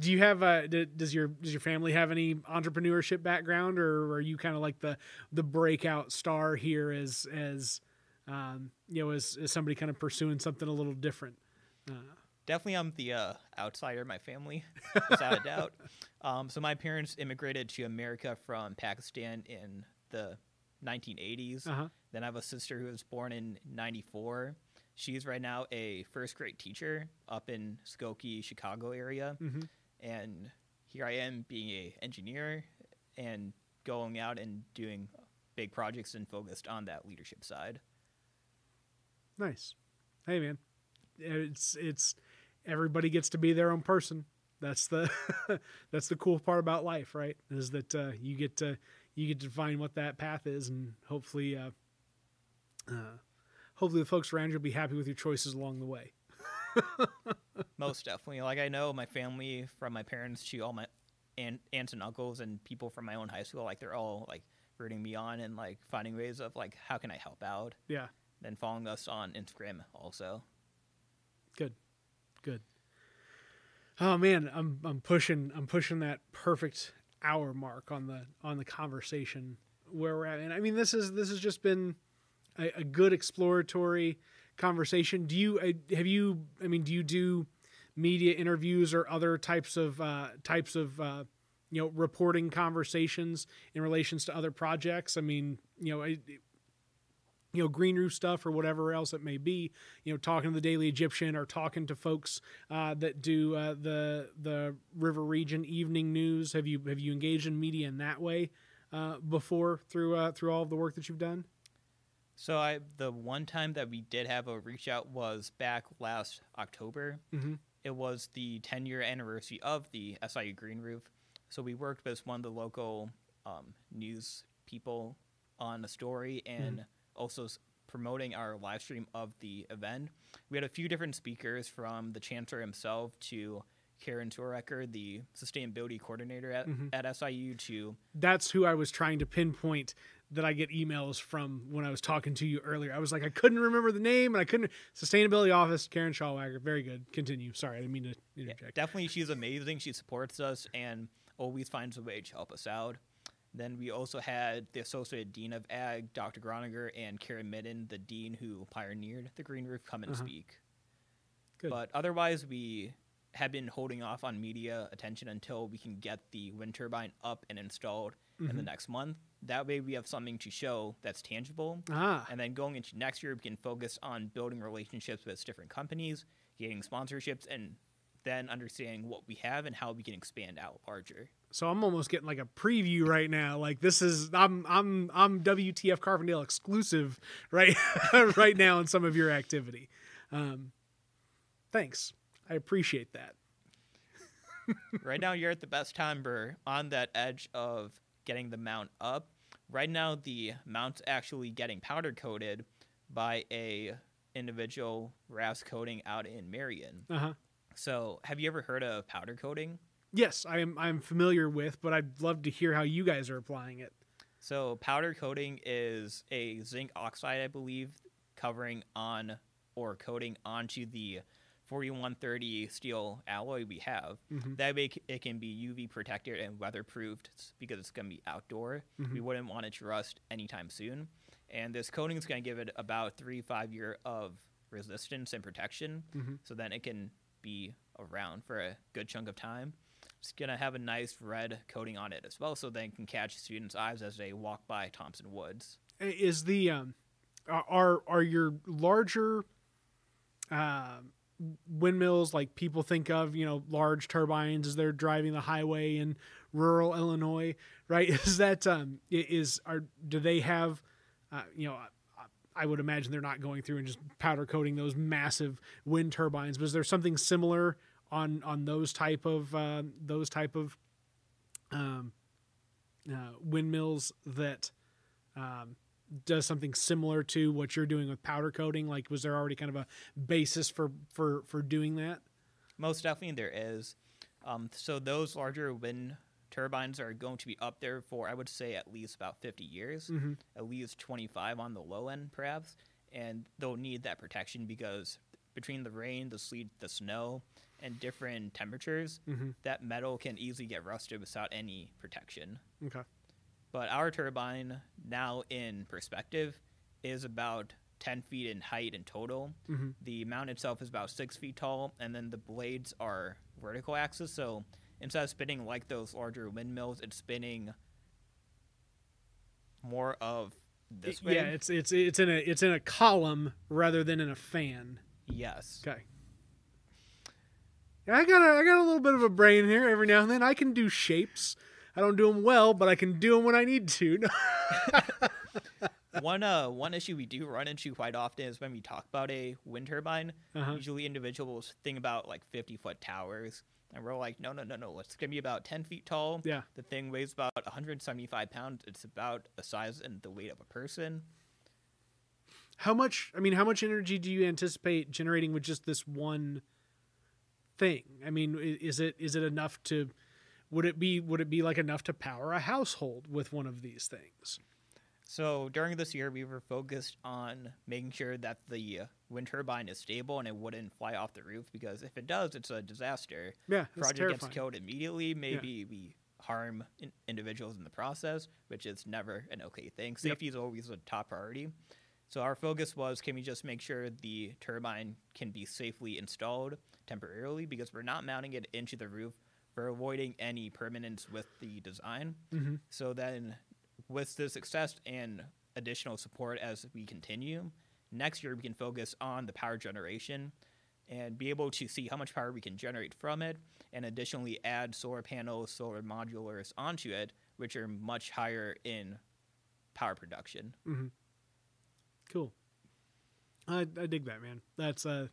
do you have a d- does your does your family have any entrepreneurship background or are you kind of like the the breakout star here as as um, you know as, as somebody kind of pursuing something a little different uh, Definitely, I'm the uh, outsider in my family, without a doubt. Um, so my parents immigrated to America from Pakistan in the 1980s. uh-huh Then I have a sister who was born in 94. She's right now a first grade teacher up in Skokie, Chicago area. hmm And here I am being a engineer and going out and doing big projects and focused on that leadership side. nice. Hey man. It's it's everybody gets to be their own person. That's the that's the cool part about life right? Is that uh, you get to you get to define what that path is and hopefully uh, uh, hopefully the folks around you will be happy with your choices along the way Most definitely. Like I know my family, from my parents to all my aunt, aunts and uncles, and people from my own high school, like they're all like rooting me on and like finding ways of like how can I help out. yeah Then following us on Instagram also. good good oh man i'm i'm pushing i'm pushing that perfect hour mark on the on the conversation where we're at and i mean this is this has just been a, a good exploratory conversation. Do you uh, have you i mean do you do media interviews or other types of uh types of uh you know reporting conversations in relations to other projects? I mean you know I, you know green roof stuff or whatever else it may be you know talking to the daily egyptian or talking to folks uh, that do uh, the the river region evening news. Have you have you engaged in media in that way uh, before through through all of the work that you've done So I the one time that we did have a reach out was back last October. mm-hmm. It was the 10 year anniversary of the SIU Green Roof. So we worked with one of the local um, news people on a story and also s- promoting our live stream of the event. We had a few different speakers from the chancellor himself to Karen Schauwecker, the sustainability coordinator at, Mhm. at SIU, to that's who i was trying to pinpoint that i get emails from when i was talking to you earlier i was like i couldn't remember the name and i couldn't sustainability office karen Schauwecker very good continue sorry i didn't mean to Yeah, definitely, she's amazing. She supports us and always finds a way to help us out. Then we also had the Associate Dean of Ag, Dr. Groninger, and Karen Midden, the Dean who pioneered the Green Roof, come and Uh-huh. speak. Good. But otherwise, we have been holding off on media attention until we can get the wind turbine up and installed in the Mhm. next month. That way, we have something to show that's tangible. ah And then going into next year, we can focus on building relationships with different companies, getting sponsorships, and then understanding what we have and how we can expand out larger. So I'm almost getting like a preview right now. Like this is I'm I'm I'm WTF Carbondale exclusive right right now in some of your activity. Um, thanks, I appreciate that. right now, you're at the best time. We're on that edge of getting the mount up. Right now, the mount's actually getting powder coated by a individual RAS coating out in Marion. Uh huh. So, have you ever heard of powder coating? Yes, I am. I'm familiar with, but I'd love to hear how you guys are applying it. So powder coating is a zinc oxide, I believe, covering on or coating onto the 4130 steel alloy we have. Mhm. That way it can be UV protected and weatherproofed because it's going to be outdoor. We wouldn't want it to rust anytime soon. And this coating is going to give it about three, five year of resistance and protection. Mhm. So then it can be around for a good chunk of time. It's going to have a nice red coating on it as well, so then it can catch students' eyes as they walk by Thompson Woods. Is the um, are are your larger uh, windmills like people think of? You know, large turbines as they're driving the highway in rural Illinois, right? Is that um, is are do they have? Uh, you know, I- would imagine they're not going through and just powder coating those massive wind turbines. But is there something similar on on those type of uh, those type of um, uh, windmills that um, does something similar to what you're doing with powder coating? Like, was there already kind of a basis for for for doing that? Most definitely, there is. Um, so those larger wind turbines are going to be up there for, I would say, at least about 50 years, Mhm. at least 25 on the low end, perhaps. And they'll need that protection because between the rain, the sleet, the snow, and different temperatures, Mhm. that metal can easily get rusted without any protection. Okay. But our turbine, now in perspective, is about 10 feet in height in total. Mhm. The mount itself is about 6 feet tall, and then the blades are vertical axis. So instead of spinning like those larger windmills, it's spinning more of this way. Yeah, it's it's it's in a it's in a column rather than in a fan. yes. Okay. Yeah, I got a I got a little bit of a brain here. Every now and then, I can do shapes. I don't do them well, but I can do them when I need to. one uh one issue we do run into quite often is when we talk about a wind turbine. Uh-huh. Usually individuals think about like fifty foot towers, and we're like, no, no, no, no. It's gonna be about ten feet tall. Yeah. The thing weighs about 175 pounds. It's about the size and the weight of a person. How much? I mean, how much energy do you anticipate generating with just this one thing? I mean, is it is it enough to? Would it be would it be like enough to power a household with one of these things? So during this year, we were focused on making sure that the wind turbine is stable and it wouldn't fly off the roof because if it does, it's a disaster. Yeah, Project gets killed immediately. Maybe we harm in- individuals in the process, which is never an okay thing. Safety is always a top priority. So our focus was can we just make sure the turbine can be safely installed temporarily because we're not mounting it into the roof. We're avoiding any permanence with the design. Mm-hmm. So then, with the success and additional support as we continue, next year we can focus on the power generation and be able to see how much power we can generate from it, and additionally add solar panels, solar modulars onto it, which are much higher in power production. Cool. I, I dig that, man. That's uh,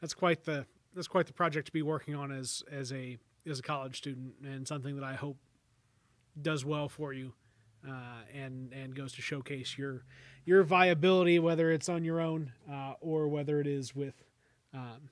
that's quite the that's quite the project to be working on as as a as a college student, and something that I hope does well for you, uh, and and goes to showcase your your viability, whether it's on your own uh, or whether it is with um,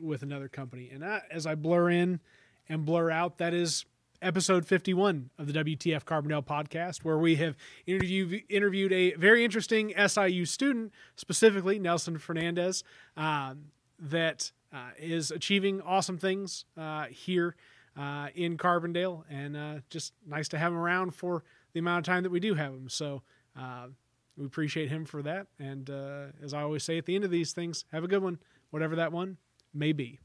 with another company. And I, as I blur in and blur out, that is episode 51 of the WTF Carbondale podcast, where we have interviewed interviewed a very interesting SIU student, specifically Nelson Fernandez, um, that is achieving awesome things uh, here uh, in Carbondale, and uh, just nice to have him around for the amount of time that we do have him. So. Uh, we appreciate him for that. And uh, as I always say at the end of these things, have a good one, whatever that one may be.